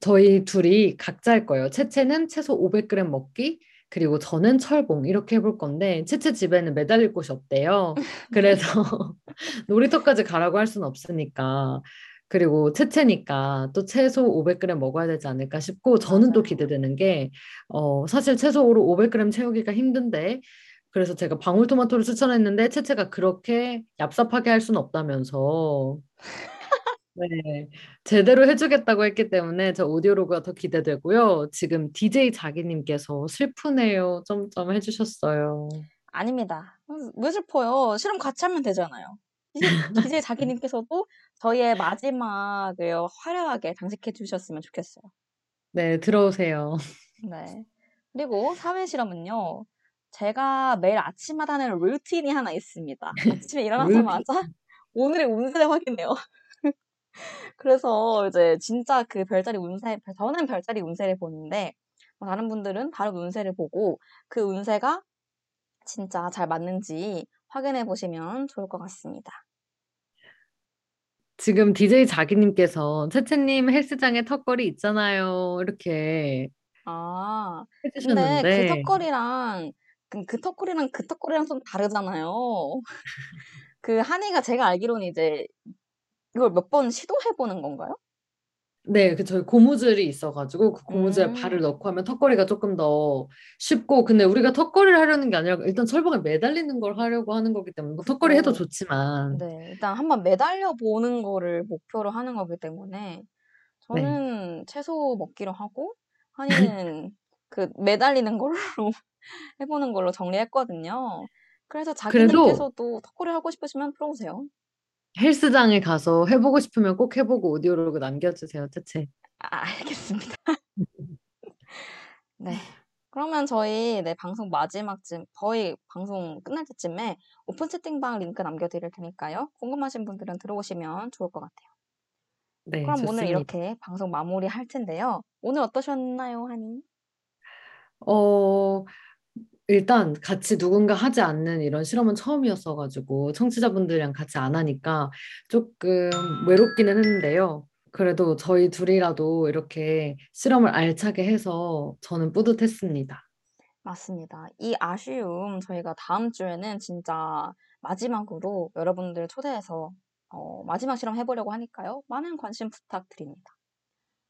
저희 둘이 각자 할 거예요. 채채는 채소 500g 먹기, 그리고 저는 철봉 이렇게 해볼 건데 채채 집에는 매달릴 곳이 없대요. 그래서 놀이터까지 가라고 할 수는 없으니까 그리고 채채니까 또 채소 500g 먹어야 되지 않을까 싶고 저는 또 맞아요. 기대되는 게 어, 사실 채소로 500g 채우기가 힘든데 그래서 제가 방울토마토를 추천했는데 채채가 그렇게 얍삽하게 할 수는 없다면서 네, 제대로 해주겠다고 했기 때문에 저 오디오로그가 더 기대되고요. 지금 DJ 자기님께서 슬프네요. 점점 해주셨어요. 아닙니다. 왜 슬퍼요? 실험 같이 하면 되잖아요. DJ 자기님께서도 저희의 마지막을 화려하게 장식해 주셨으면 좋겠어요. 네, 들어오세요. 네. 그리고 사회 실험은요. 제가 매일 아침마다 하는 루틴이 하나 있습니다. 아침에 일어나자마자 오늘의 운세를 확인해요. 그래서 이제 진짜 그 별자리 운세, 저는 별자리 운세를 보는데 뭐 다른 분들은 다른 운세를 보고 그 운세가 진짜 잘 맞는지 확인해 보시면 좋을 것 같습니다. 지금 DJ 자기님께서 채채님 헬스장에 턱걸이 있잖아요. 이렇게 아, 근데 그 해주셨는데 턱걸이랑 그, 그 턱걸이랑 그 턱걸이랑 좀 다르잖아요. 그 한이가 제가 알기로는 이제 이걸 몇 번 시도해 보는 건가요? 네, 그 저희 고무줄이 있어가지고 그 고무줄에 음. 발을 넣고 하면 턱걸이가 조금 더 쉽고 근데 우리가 턱걸이를 하려는 게 아니라 일단 철봉에 매달리는 걸 하려고 하는 거기 때문에 뭐 턱걸이 해도 그쵸. 좋지만 네, 일단 한번 매달려 보는 거를 목표로 하는 거기 때문에 네. 저는 채소 먹기로 하고 한이는 그 매달리는 걸로 해보는 걸로 정리했거든요. 그래서 그래도 자기님께서도 턱걸이 하고 싶으시면 풀어오세요. 헬스장에 가서 해보고 싶으면 꼭 해보고 오디오로그 남겨주세요, 채채. 아, 알겠습니다. 네. 그러면 저희 네, 방송 마지막쯤, 거의 방송 끝날 때쯤에 오픈 채팅방 링크 남겨드릴 테니까요. 궁금하신 분들은 들어오시면 좋을 것 같아요. 네, 그럼 오늘 좋습니다. 이렇게 방송 마무리 할 텐데요. 오늘 어떠셨나요, 하니? 어, 일단 같이 누군가 하지 않는 이런 실험은 처음이었어가지고 청취자분들이랑 같이 안 하니까 조금 외롭기는 했는데요. 그래도 저희 둘이라도 이렇게 실험을 알차게 해서 저는 뿌듯했습니다. 맞습니다. 이 아쉬움 저희가 다음 주에는 진짜 마지막으로 여러분들 초대해서 어, 마지막 실험 해보려고 하니까요. 많은 관심 부탁드립니다.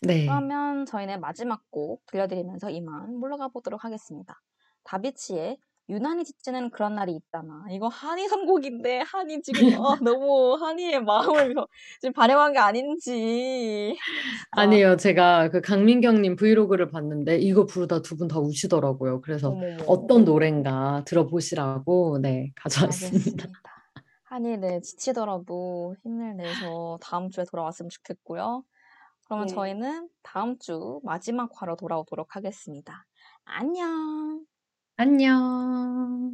네. 그러면 저희는 마지막 곡 들려드리면서 이만 물러가 보도록 하겠습니다. 다비치의 유난히 지치는 그런 날이 있잖아. 이거 한이 선곡인데 한이 지금 어, 너무 한이의 마음을 지금 반영한 게 아닌지. 아, 아니에요. 제가 그 강민경님 브이로그를 봤는데 이거 부르다 두 분 다 우시더라고요. 그래서 어머머. 어떤 노래인가 들어보시라고 네, 가져왔습니다. 알겠습니다. 한이 네 지치더라도 힘을 내서 다음 주에 돌아왔으면 좋겠고요. 그러면 네. 저희는 다음 주 마지막 화로 돌아오도록 하겠습니다. 안녕. 안녕.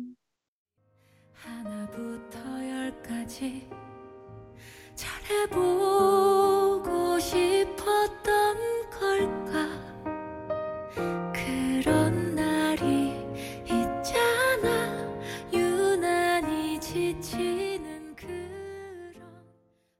하나부터 열까지 잘해보고 싶었던 걸까?